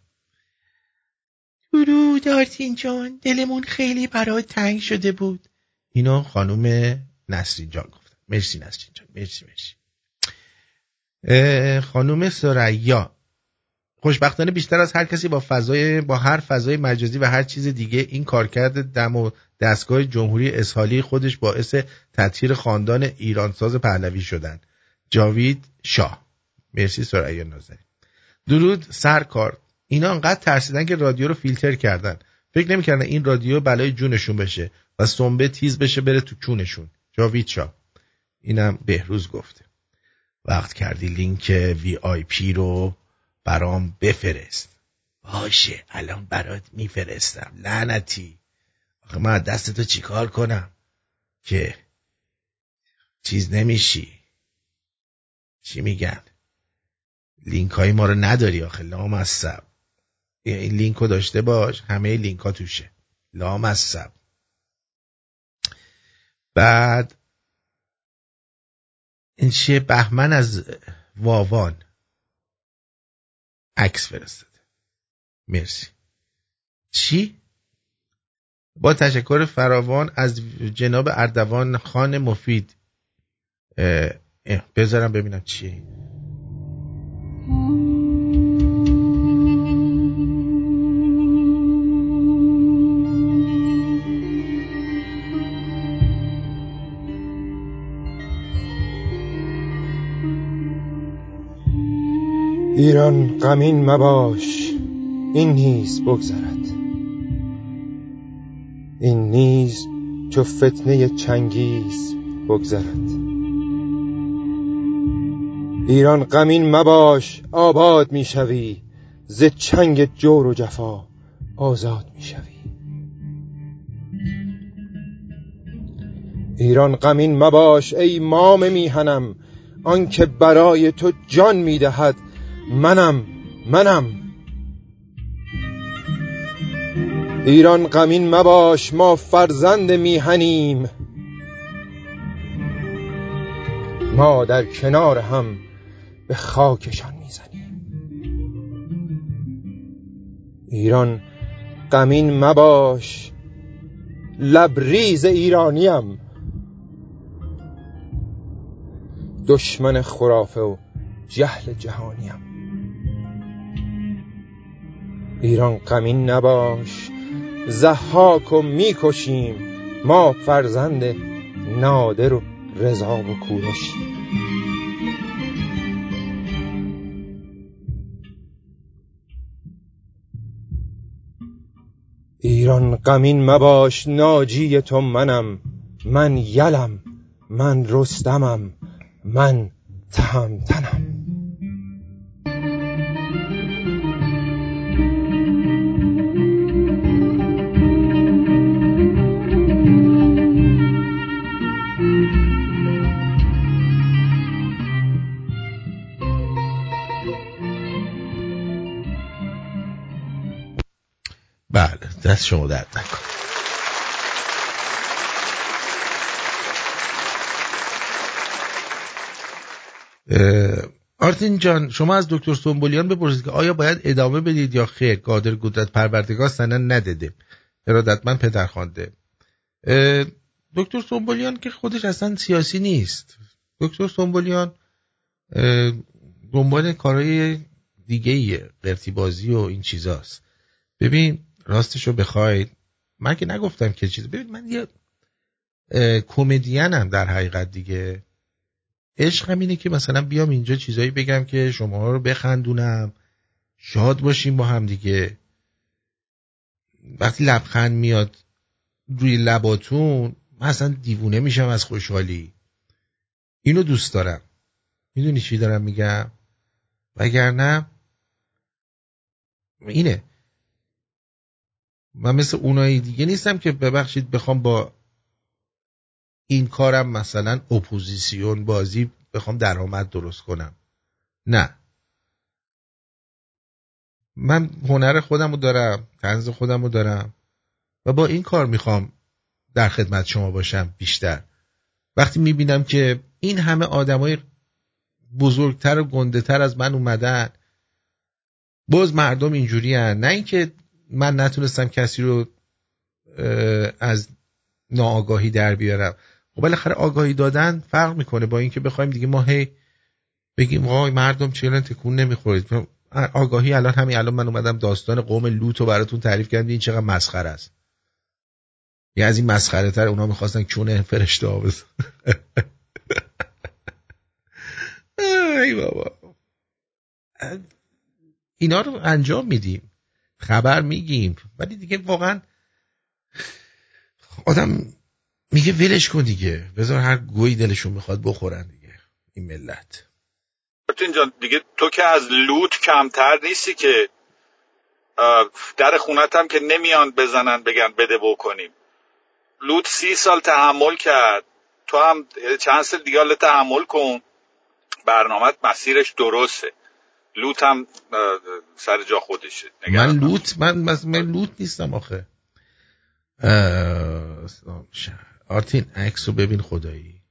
درود آرتین جان. دلمون خیلی برای تنگ شده بود. اینو خانوم نسرین جان گفتم مرسی نسرین جان. مرسی مرسی. اه، خانوم سریا. خوشبختانه بیشتر از هر کسی با فضای با هر فضای مجازی و هر چیز دیگه این کارکرد دم و دستگاه جمهوری اسحالی خودش باعث تطهیر خاندان ایرانساز پهلوی شدن. جاوید شاه. مرسی سریا نازنین. درود سرکار. اینا انقدر ترسیدن که رادیو رو فیلتر کردن. فکر نمی‌کردن این رادیو بلای جونشون بشه و سنبه تیز بشه بره تو چونشون جاوید شاه. اینم بهروز گفته. وقت کردی لینک وی آی پی رو برام بفرست؟ باشه الان برات میفرستم. لعنتی. آخه من دست تو چیکار کنم؟ که چیز نمیشی. چی میگن؟ لینک های ما رو نداری آخه لام از سب این لینک رو داشته باش همه لینک ها توشه. لام از سب بعد این چیه بهمن از واوان. عکس فرستاده. مرسی. چی؟ با تشکر فراوان از جناب اردوان خان مفید. اه، بذارم ببینم چیه. ایران غمین مباش این نیز بگذرد. این نیز چو فتنه چنگیز بگذرد. ایران غمین مباش آباد می‌شوی ز چنگ جور و جفا آزاد می‌شوی ایران غمین مباش ای مام میهنم آنکه برای تو جان می‌دهد منم منم. ایران غمین مباش ما فرزند میهنیم. ما در کنار هم به خاکشان می‌زنیم. ایران غمین مباش لبریز ایرانیم. دشمن خرافه و جهل جهانیم. ایران غمین نباش زحاک و می‌کشیم ما فرزند نادر و رضا و کوروش. ایران غمین مباش ناجی تو منم من یلم من رستمم من تهمتنم. دست شما درد نکن آرتین جان شما از دکتر سنبولیان بپرسید که آیا باید ادامه بدید یا خیر؟ قادر قدرت پروردگار سنن نداده. ارادتمند پدر خوانده. دکتر سنبولیان که خودش اصلا سیاسی نیست. دکتر سنبولیان اه، دنبال کارهای دیگه ایه قرتی بازی و این چیزاست. ببین راستشو بخواید. من که نگفتم که چیز. ببین من یه کمدینم در حقیقت دیگه. عشقم اینه که مثلا بیام اینجا چیزایی بگم که شما رو بخندونم. شاد باشیم با هم دیگه. وقتی لبخند میاد روی لباتون من اصلا دیوونه میشم از خوشحالی. اینو دوست دارم. می‌دونی چی دارم میگم؟ وگرنه اینه. من مثل اونایی دیگه نیستم که ببخشید بخوام با این کارم مثلا اپوزیسیون بازی بخوام درآمد درست کنم. نه. من هنر خودم رو دارم طنز خودم رو دارم و با این کار می‌خوام در خدمت شما باشم بیشتر. وقتی می‌بینم که این همه آدمای بزرگتر و گنده تر از من اومدن باز مردم اینجوری هن. نه اینکه من نتونستم کسی رو از ناآگاهی در بیارم. خب بالاخره آگاهی دادن فرق می‌کنه با اینکه بخوایم دیگه ما هی بگیم آقای مردم چرا تکون نمی‌خورید. آگاهی الان همین الان من اومدم داستان قوم لوط رو براتون تعریف کردم این چقدر مسخره است. یه از این مسخره تر اونا می‌خواستن چونه فرشته ها ای بابا. اینا رو انجام میدیم. خبر میگیم. ولی دیگه واقعا آدم میگه ولش کن دیگه. بذار هر گوی دلشون می‌خواد بخورن دیگه. این ملت. جان دیگه تو که از لوت کمتر نیستی که در خونت هم که نمیان بزنن بگن بده بکنیم. لوت سی سال تحمل کرد. تو هم چند سال دیگه تحمل کن. برنامه مسیرش درسته. لوت هم سر جا خودشه من لوت من, من, لوت نیستم آخه. آرتین عکس رو ببین خدایی.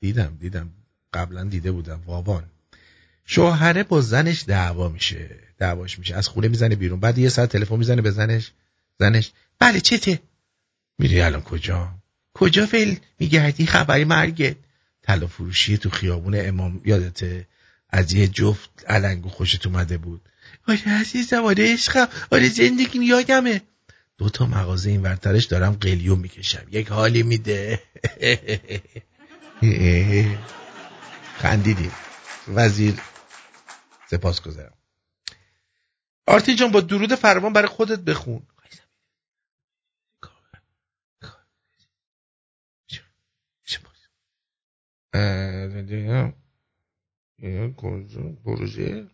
دیدم دیدم. قبلا دیده بودم. واوان. شوهره با زنش دعوا میشه. دعواش میشه. از خونه می‌زنه بیرون. بعد یه ساعت تلفن می‌زنه به زنش. زنش بله چته؟ میری الان کجا؟ کجا فعل میگردی خبری مرگت. طلا فروشی تو خیابون امام یادته؟ از یه جفت علنگو خوشت اومده بود. آره عزیزم آره عشقم آره زندگی یادمه. دو تا مغازه این ورترش دارم قلیون می‌کشم. یک حالی میده. خندیدیم. وزیر سپاس گذارم. آرتی جان با درود فراوان برای خودت بخون. پروژه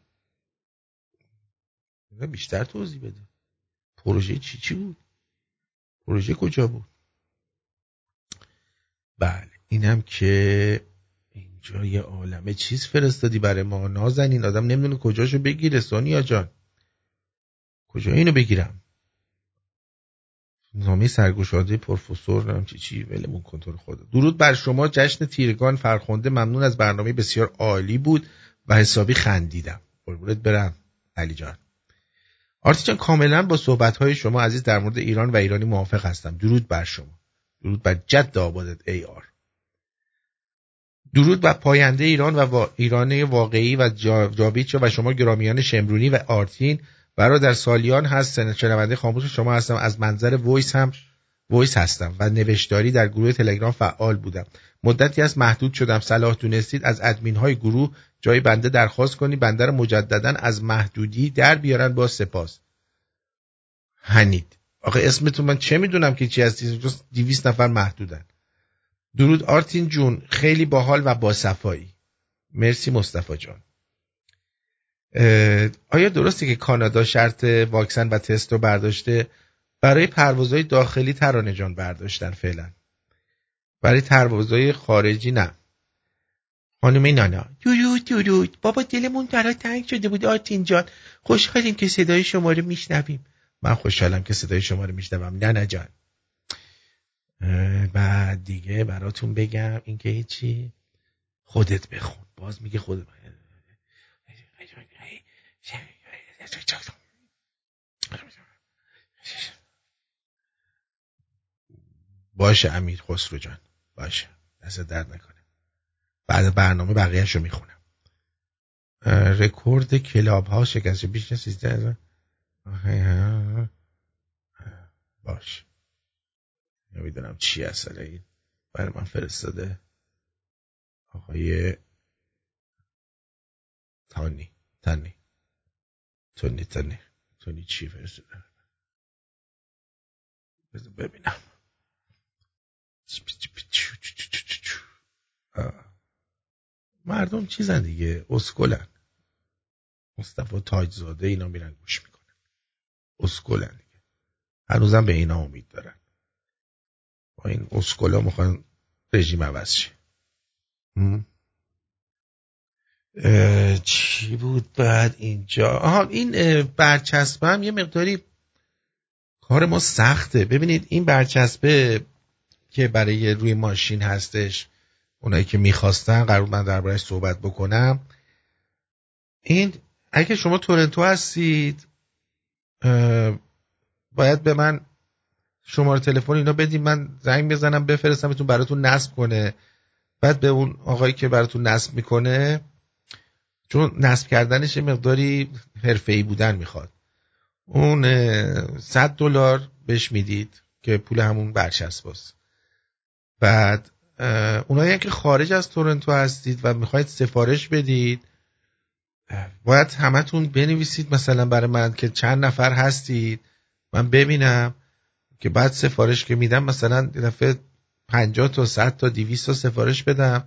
بیشتر توضیح بده. پروژه چی چی بود؟ پروژه کجا بود؟ بله اینم که اینجا یه عالمه چیز فرستادی برای ما. نازنین آدم نمی‌دونه کجاشو بگیره سونیا جان. کجا اینو بگیرم؟ نامه سرگشاده پروفسور نام چی چی ولمون کن تو رو خدا. درود بر شما جشن تیرگان فرخنده. ممنون از برنامه بسیار عالی بود و حسابی خندیدم. قربونت برم علی جان. آرتی جان کاملا با صحبت شما عزیز در مورد ایران و ایرانی موافق هستم. درود بر شما. درود بر جد و آبادت ای آر. درود بر پاینده ایران و وا... ایران واقعی و جا... جاویدشا و شما گرامیان شمرونی و آرتین. برادر سالیان هست شنونده خاموش شما هستم. از منظر وایس هم وایس هستم و نوشتاری در گروه تلگرام فعال بودم. مدتی از محدود شدم. صلاح دونستید از ادمین های گروه جای بنده درخواست کنی بنده رو مجددا از محدودی در بیارن با سپاس. هنید. آخه اسمتون من چه می‌دونم که چی هستی؟ جز 200 نفر محدودن. درود آرتین جون. خیلی باحال و با صفایی. مرسی مصطفی جان. آیا درسته که کانادا شرط واکسن و تست رو برداشته برای پروازهای داخلی ترانه جان برداشتن فعلا؟ برای پروازهای خارجی نه. خانم نانا. درود درود. بابا دلمون برا تنگ شده بود آرتین جان. خوشحالیم که صدای شما رو میشنویم. من خوشحالم که صدای شما رو میشنوم. نه جان. اه، بعد دیگه براتون بگم اینکه هیچی. خودت بخون. باز میگه خودت باشه امیر خسرو جان. باشه. دست درد نکنه. بعد برنامه بقیهش رو می‌خونم. رکورد کلاب ها شکسته. بیش از 13 هزار. باش نمی‌دونم چی اصلا این. برای من فرستاده. آقای تانی. تانی. تونی تونی چی فرستاده بذار ببینم. مردم چیزن دیگه؟ اسکلن. مصطفی تاجزاده اینا میرن گوش می‌کنن. اسکلن دیگه. هنوزم به اینا امید دارن. با این اسکلا می‌خوان رژیم عوض شه. چی بود بعد اینجا؟ آها این برچسبه هم یه مقداری کار ما سخته. ببینید این برچسبه که برای روی ماشین هستش اونایی که می‌خواستن قرار من دربارهش صحبت بکنم. این اگه شما تورنتو هستید باید به من شماره تلفن اینا بدیم من زنگ بزنم بفرستمتون براتون نصب کنه. بعد به اون آقایی که براتون نصب می‌کنه چون نصب کردنش یه مقداری حرفه‌ای بودن می‌خواد. اون اه، 100 دلار بهش می‌دید که پول همون برچسباست بعد اه، اونایی که خارج از تورنتو هستید و می‌خواید سفارش بدید باید همتون بنویسید مثلا برای من که چند نفر هستید من ببینم که بعد سفارش که میدم مثلا دفعه 50 تا 100 تا 200 تا سفارش بدم.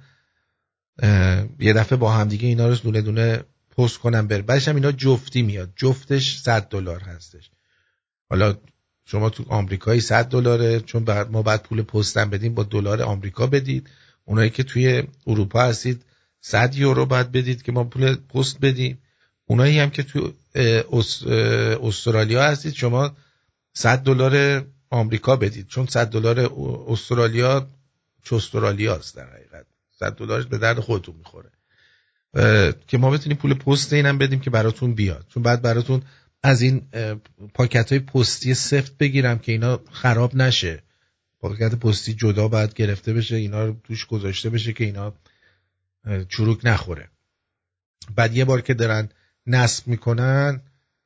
یه دفعه با هم دیگه اینا رو دونه دونه پست کنم بره بعدش هم اینا جفتی میاد. جفتش 100 دلار هستش. حالا شما تو آمریکایی 100 دلاره چون بعد ما بعد پول پستم بدیم با دلار آمریکا بدید. اونایی که توی اروپا هستید 100 یورو باید بدید که ما پول پست بدیم. اونایی هم که تو استرالیا هستید شما 100 دلار آمریکا بدید. چون 100 دلار استرالیا چه استرالیاست در حقیقت. 100 دلارش به درد خودتون می‌خوره. که ما بتونیم پول پست اینم بدیم که براتون بیاد. چون بعد براتون از این پاکت های پستی سفت بگیرم که اینا خراب نشه. پاکت پستی جدا باید گرفته بشه اینا رو توش گذاشته بشه که اینا چروک نخوره. بعد یه بار که دارن نصب می‌کنن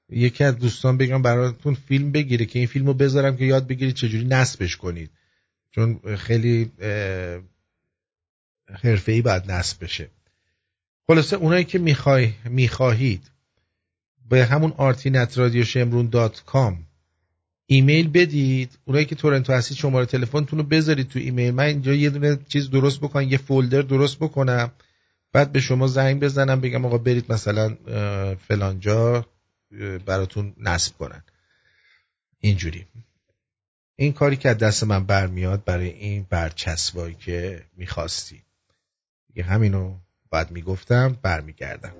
یکی از دوستان بگم براتون فیلم بگیره که این فیلم رو بذارم که یاد بگیرید چجوری نصبش کنید. چون خیلی حرفه‌ای باید نصب بشه. خلاصه اونایی که می‌خوای می‌خواهید به همون آرتینت ایمیل بدید. اونایی که تورنتو هستید شماره تلفنتون رو بذارید تو ایمیل. من اینجا یه دونه چیز درست بکنم یه folder درست بکنم. بعد به شما زنگ بزنم بگم آقا برید مثلا فلانجا براتون نصب کنن. اینجوری. این کاری که از دست من برمیاد برای این برچسبایی که می‌خواستی. دیگه همینو باید می‌گفتم برمیگردم.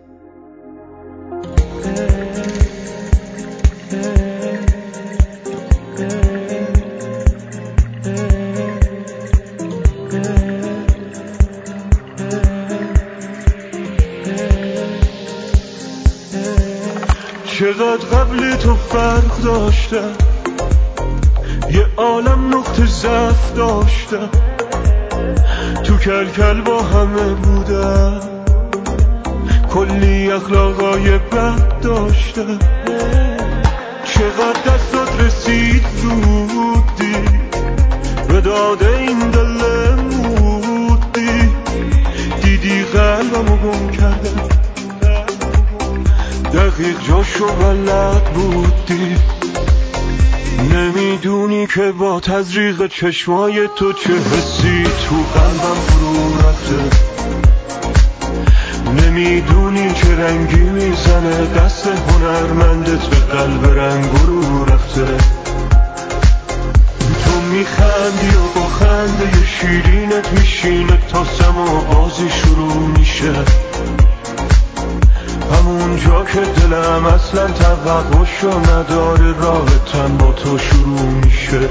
چقدر قبل تو فرق داشتم؟ یه عالم نقطه ضعف داشتم. تو کل با همه بودم. کلی اخلاقای بد داشتم. چقدر دستات رسید زودی؟ به داد این دل مودی. دیدی قلبمو گم کردم. دقیق جاشو بلد بودی. نمی‌دونی که با تزریق چشمای تو چه حسی تو قلبم فرو رفته. نمی‌دونی چه رنگی می‌زنه دست هنرمندت به قلب رنگ رو رفته. تو میخندی و با خنده شیرینت میشینه تا سما بازی شروع میشه. همون جا که دلم اصلا توقعشو نداره راه تن با تو شروع میشه.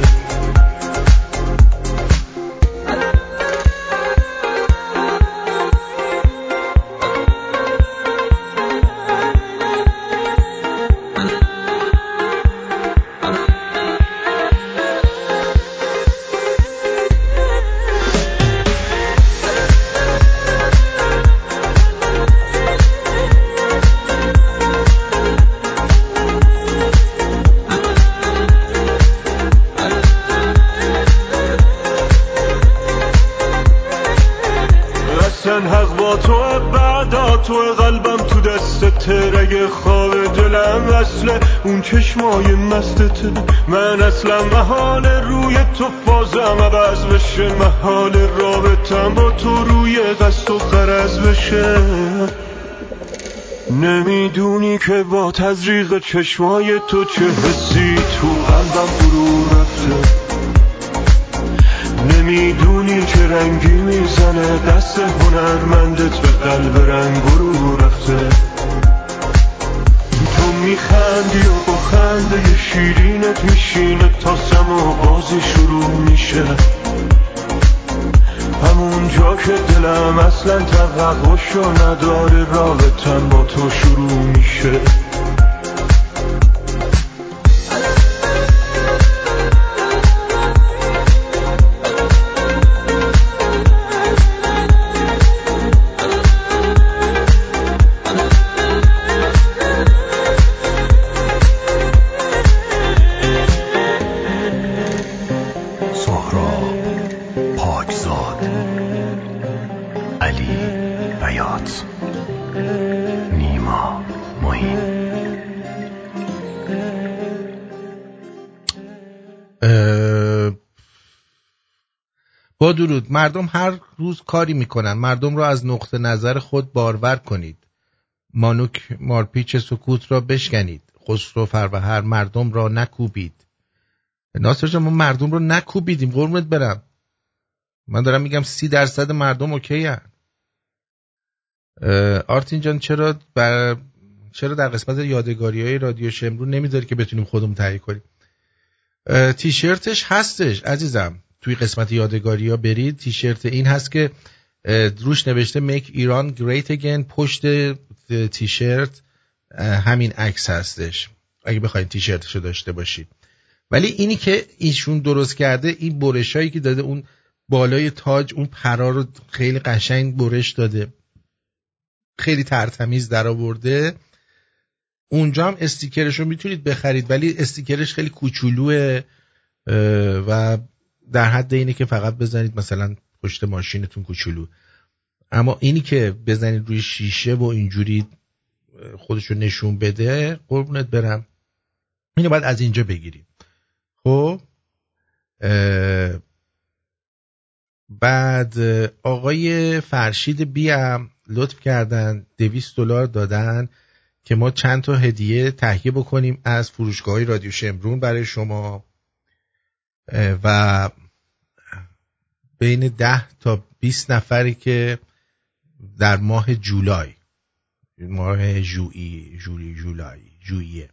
تو قلبم تو دست ترگ خواب دلم اصل اون چشمای مستته من اصلا محال روی تو فازم عوض بشه. محال رابطم با تو روی قصد و خرز بشه. نمی‌دونی که با تزریق چشمای تو چه حسی تو قلبم فرو رفته. نمی‌دونی چه رنگی می‌زنه. دست هنرمندت به قلب رنگ رو رفته. تو میخندی و با خنده شیرینت میشینه. تا سما بازی شروع میشه. همون جا که دلم اصلا توقعشو نداره رابطم با تو شروع میشه. درود. مردم هر روز کاری می‌کنن. مردم را از نقطه نظر خود بارور کنید. مانوک مارپیچ سکوت را بشکنید. خسرو فروهر مردم را نکوبید. ناصر جان ما مردم رو نکوبیدیم. قرمت برم. من دارم میگم سی درصد مردم اوکی هن. آرتین جان چرا بر... چرا در قسمت یادگاری های رادیو شمرون نمی‌ذاری که بتونیم خودمون تهیه کنیم؟ تیشرتش هستش عزیزم. توی قسمت یادگاری ها برید. تیشرت این هست که روش نوشته Make Iran Great Again. پشت تیشرت همین عکس هستش. اگه بخواید تیشرتشو داشته باشید. ولی اینی که ایشون درست کرده این برشایی که داده اون بالای تاج اون پرا رو خیلی قشنگ برش داده. خیلی ترتمیز در آورده. اونجا هم استیکرش رو می‌تونید بخرید ولی استیکرش خیلی کوچولوه و در حد اینه که فقط بزنید مثلا پشت ماشینتون کوچولو. اما اینی که بزنید روی شیشه و اینجوری خودش رو نشون بده قربونت برم. اینو باید از اینجا بگیرید. خب؟ بعد آقای فرشید بیم لطف کردن دویست دلار دادن که ما چند تا هدیه تهیه بکنیم از فروشگاه رادیو شمرون برای شما. و بین ده تا 20 نفری که در ماه جولای ماه ژوئیه جولی جولای ژوئیه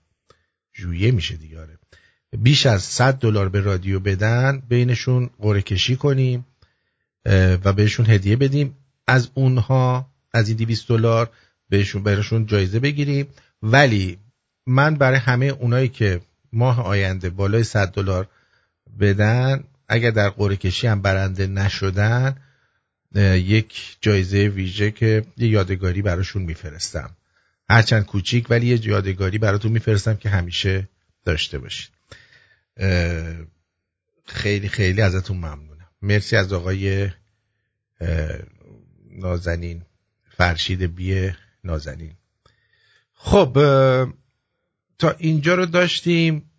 ژوئیه میشه دیگه آره. بیش از 100 دلار به رادیو بدن بینشون قرعه کشی کنیم و بهشون هدیه بدیم. از اونها از این 200 دلار بهشون براشون جایزه بگیریم. ولی من برای همه اونایی که ماه آینده بالای 100 دلار بدن اگر در قرعه کشی هم برنده نشدن یک جایزه ویژه که یه یادگاری براشون میفرستم. هرچند کوچیک ولی یه یادگاری براتون میفرستم که همیشه داشته باشید. خیلی خیلی ازتون ممنونم. مرسی از آقای نازنین. فرشید بی نازنین. خب تا اینجا رو داشتیم.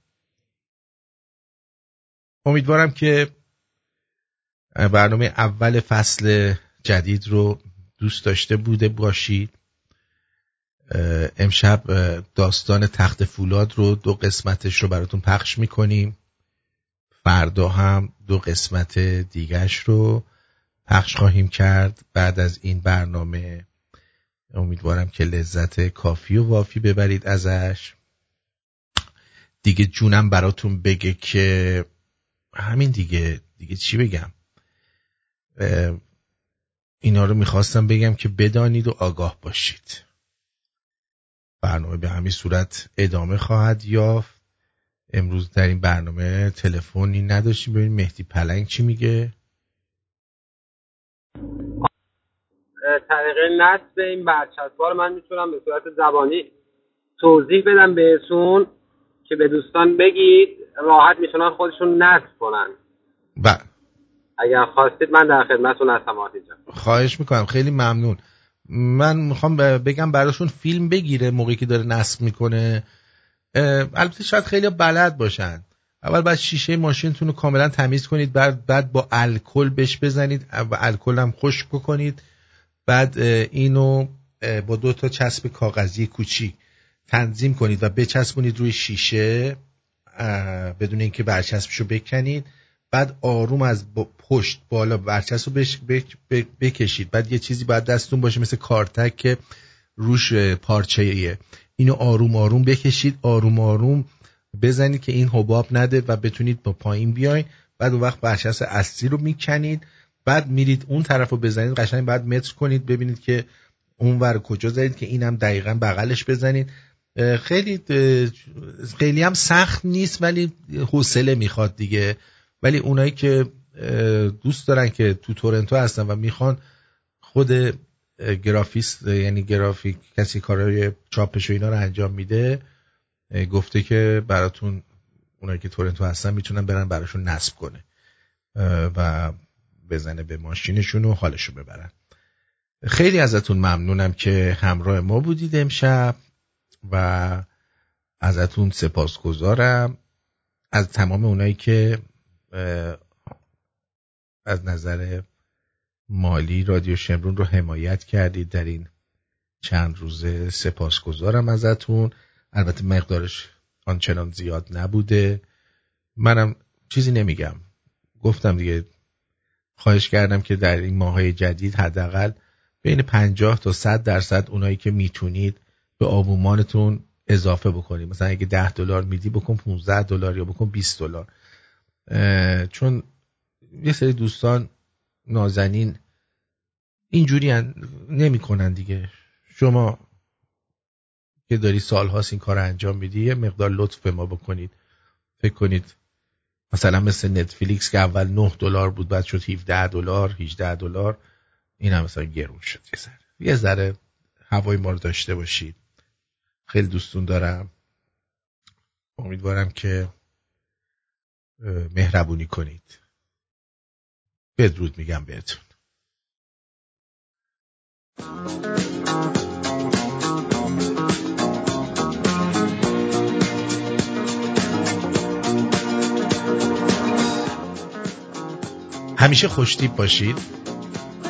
امیدوارم که برنامه اول فصل جدید رو دوست داشته بوده باشید. امشب داستان تخت فولاد رو دو قسمتش رو براتون پخش می‌کنیم. فردا هم دو قسمت دیگش رو پخش خواهیم کرد. بعد از این برنامه امیدوارم که لذت کافی و وافی ببرید ازش. دیگه جونم براتون بگه که همین دیگه دیگه چی بگم؟ اینا رو می‌خواستم بگم که بدانید و آگاه باشید. برنامه به همین صورت ادامه خواهد یافت. امروز در این برنامه تلفنی نداشتیم. ببینیم مهدی پلنگ چی میگه؟ طریق نصب این برچسب‌ها رو من می‌تونم به صورت زبانی توضیح بدم بهتون. که به دوستان بگید راحت می‌تونن خودشون نصب کنن. بله اگر خواستید من در خدمتتون هستم آتی جان. خواهش می‌کنم. خیلی ممنون. من می‌خوام بگم براشون فیلم بگیره موقعی که داره نصب می‌کنه. البته شاید خیلی بلد باشن. اول بعد شیشه ماشینتون رو کاملا تمیز کنید بعد بعد با الکل بهش بزنید و الکل هم خشک بکنید. بعد اینو با دو تا چسب کاغذی کوچیک. تنظیم کنید و بچسبونید روی شیشه بدون اینکه برچسبش رو بکنید. بعد آروم از با- پشت بالا برچسب رو بش- بک- بک- بکشید. بعد یه چیزی باید دستتون باشه مثل کارتک که روش پارچه ایه اینو آروم آروم بکشید آروم آروم بزنید که این حباب نده و بتونید با پایین بیاین. بعد اون وقت برچسب اصلی رو می‌کنید. بعد میرید اون طرف رو بزنید قشنگ بعد متر کنید ببینید که اون ور کجا زدید که اینم دقیقا بغلش بزنید. خیلی خیلی هم سخت نیست ولی حوصله می‌خواد دیگه. ولی اونایی که دوست دارن که تو تورنتو هستن و می‌خوان خود گرافیست یعنی گرافیک کسی کارهای چاپش و اینا رو انجام میده گفته که براتون اونایی که تورنتو هستن می‌تونن برن براشون نصب کنه و بزنه به ماشینشون و حالشو ببرن. خیلی ازتون ممنونم که همراه ما بودید امشب. و ازتون سپاسگزارم. از تمام اونایی که از نظر مالی رادیو شمرون رو حمایت کردید در این چند روزه سپاسگزارم ازتون. البته مقدارش آنچنان زیاد نبوده. منم چیزی نمیگم. گفتم دیگه خواهش کردم که در این ماهای جدید حداقل بین 50 تا 100 درصد اونایی که می‌تونید به آبومانتون اضافه بکنید مثلا اگه 10 دلار میدی بکن 15 دلار یا بکن 20 دلار. چون یه سری دوستان نازنین اینجوری نمی‌کنن دیگه. شما که داری سالهاست این کار انجام میدی یه مقدار لطف به ما بکنید. فکر کنید مثلا مثل نتفلیکس که اول 9 دلار بود بعد شد 17 دلار 18 دلار. این هم مثلا گرون شد یه ذره. یه ذره هوای ما رو داشته باشید. خیلی دوستون دارم. امیدوارم که مهربونی کنید. بدرود میگم بهتون. همیشه خوشتیب باشید.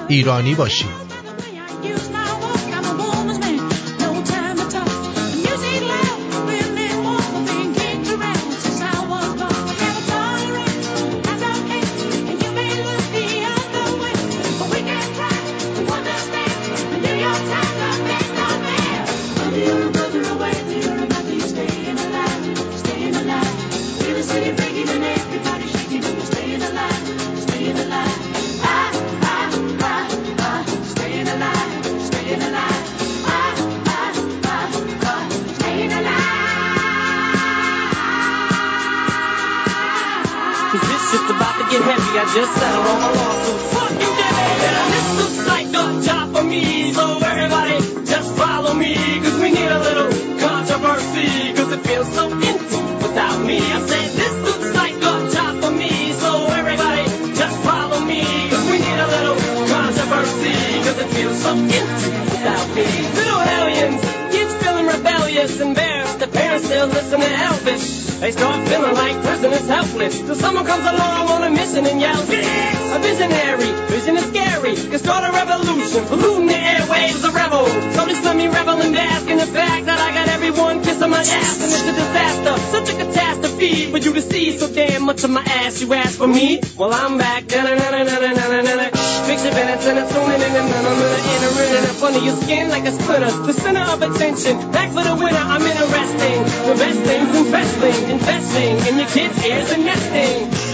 ایرانی باشید. Just my lawsuits. Fuck you. And this looks like a job for me. So everybody just follow me. Cause we need a little controversy. Cause it feels so empty without me. I said this looks like a job for me. So everybody just follow me. Cause we need a little controversy. Cause it feels so empty without me. Little hellions, kids feeling rebellious, embarrassed. The parents still listen to Elvis. They start feeling like prisoners helpless. So someone comes along Can start a revolution, polluting the airwaves, a rebel. So just let me revel and bask in the fact that I got everyone kissing my ass. And it's a disaster, such a catastrophe for you to see so damn much of my ass. You ask for me? Well, I'm back. Picture minutes and it's tuning in and in up under your skin like a splinter. The center of attention, back for the winner. I'm interesting. The best things investing, investing in your kids' ears and nesting.